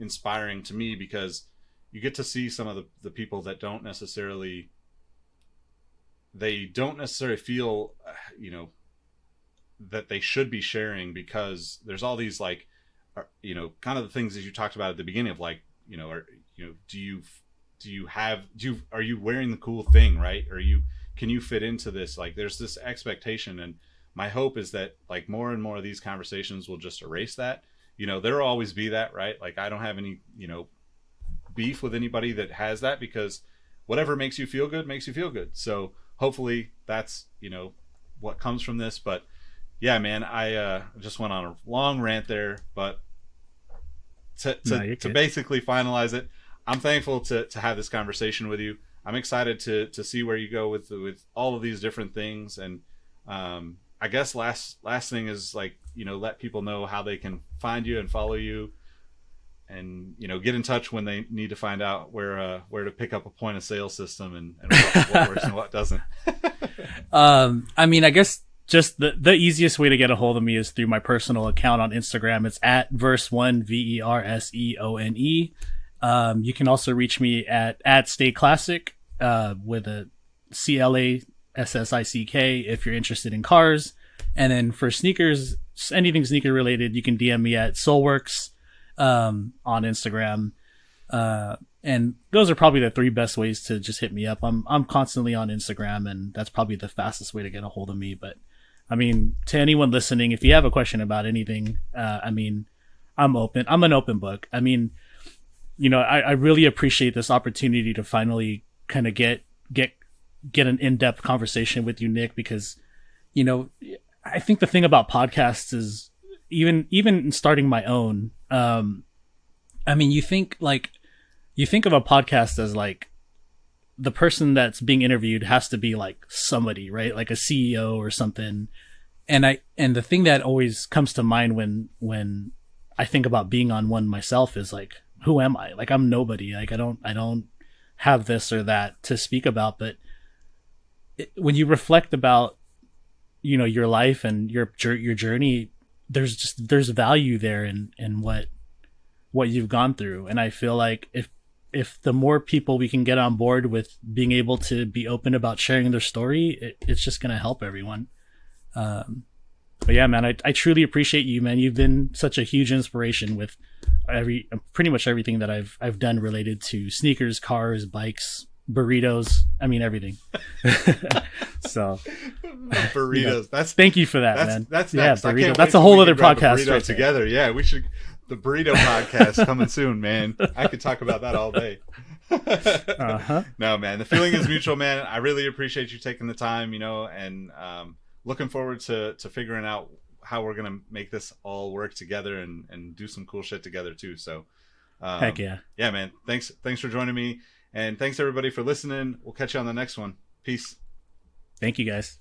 inspiring to me because you get to see some of the, the people that don't necessarily they don't necessarily feel uh, you know that they should be sharing because there's all these like uh, you know kind of the things that you talked about at the beginning of like you know are you know do you do you have do you are you wearing the cool thing right? Are you can you fit into this? Like there's this expectation and my hope is that like more and more of these conversations will just erase that. You know there'll always be that right? Like i don't have any you know beef with anybody that has that because whatever makes you feel good makes you feel good. So hopefully that's you know what comes from this. But yeah man i uh just went on a long rant there but to to, No, to basically finalize it i'm thankful to to have this conversation with you i'm excited to to see where you go with with all of these different things and um i guess last last thing is like you know let people know how they can find you and follow you and you know get in touch when they need to find out where uh where to pick up a point of sale system and, and what, what works and what doesn't Um, I mean, I guess just the the easiest way to get a hold of me is through my personal account on Instagram. It's at verse one v e r s e o n e. Um, you can also reach me at at stay classic uh, with a c l a s s i c k if you're interested in cars. And then for sneakers, anything sneaker related, you can DM me at Soleworks um, on Instagram. Uh, and those are probably the three best ways to just hit me up. I'm I'm constantly on Instagram, and that's probably the fastest way to get a hold of me. But I mean, to anyone listening, if you have a question about anything, uh, I mean, I'm open. I'm an open book. I mean, you know, I, I really appreciate this opportunity to finally kind of get get get an in depth conversation with you, Nick, because you know, I think the thing about podcasts is even even starting my own. Um, I mean, you think like you think of a podcast as like the person that's being interviewed has to be like somebody, right? Like a CEO or something. and I and the thing that Always comes to mind when when I think about being on one myself is like, who am I? Like I'm nobody. Like I don't I don't have this or that to speak about. But it, when you reflect about you know your life and your your journey, there's just there's value there in in what what you've gone through, and I feel like if if the more people we can get on board with being able to be open about sharing their story, it, it's just to help everyone. Um, but yeah, man, I, I truly appreciate you, man. You've been such a huge inspiration with every, pretty much everything that I've, I've done related to sneakers, cars, bikes, burritos. I mean, everything. so burritos that's thank you for that, that's man. that's yeah, next. Burrito. That's a whole other can grab a podcast burrito right there. together yeah we should the burrito podcast coming soon man i could talk about that all day Uh huh. no man the feeling is mutual man i really appreciate you taking the time you know and um, looking forward to to figuring out how we're gonna make this all work together and and do some cool shit together too so um, Heck yeah. yeah man thanks thanks for joining me and thanks everybody for listening we'll catch you on the next one peace Thank you guys.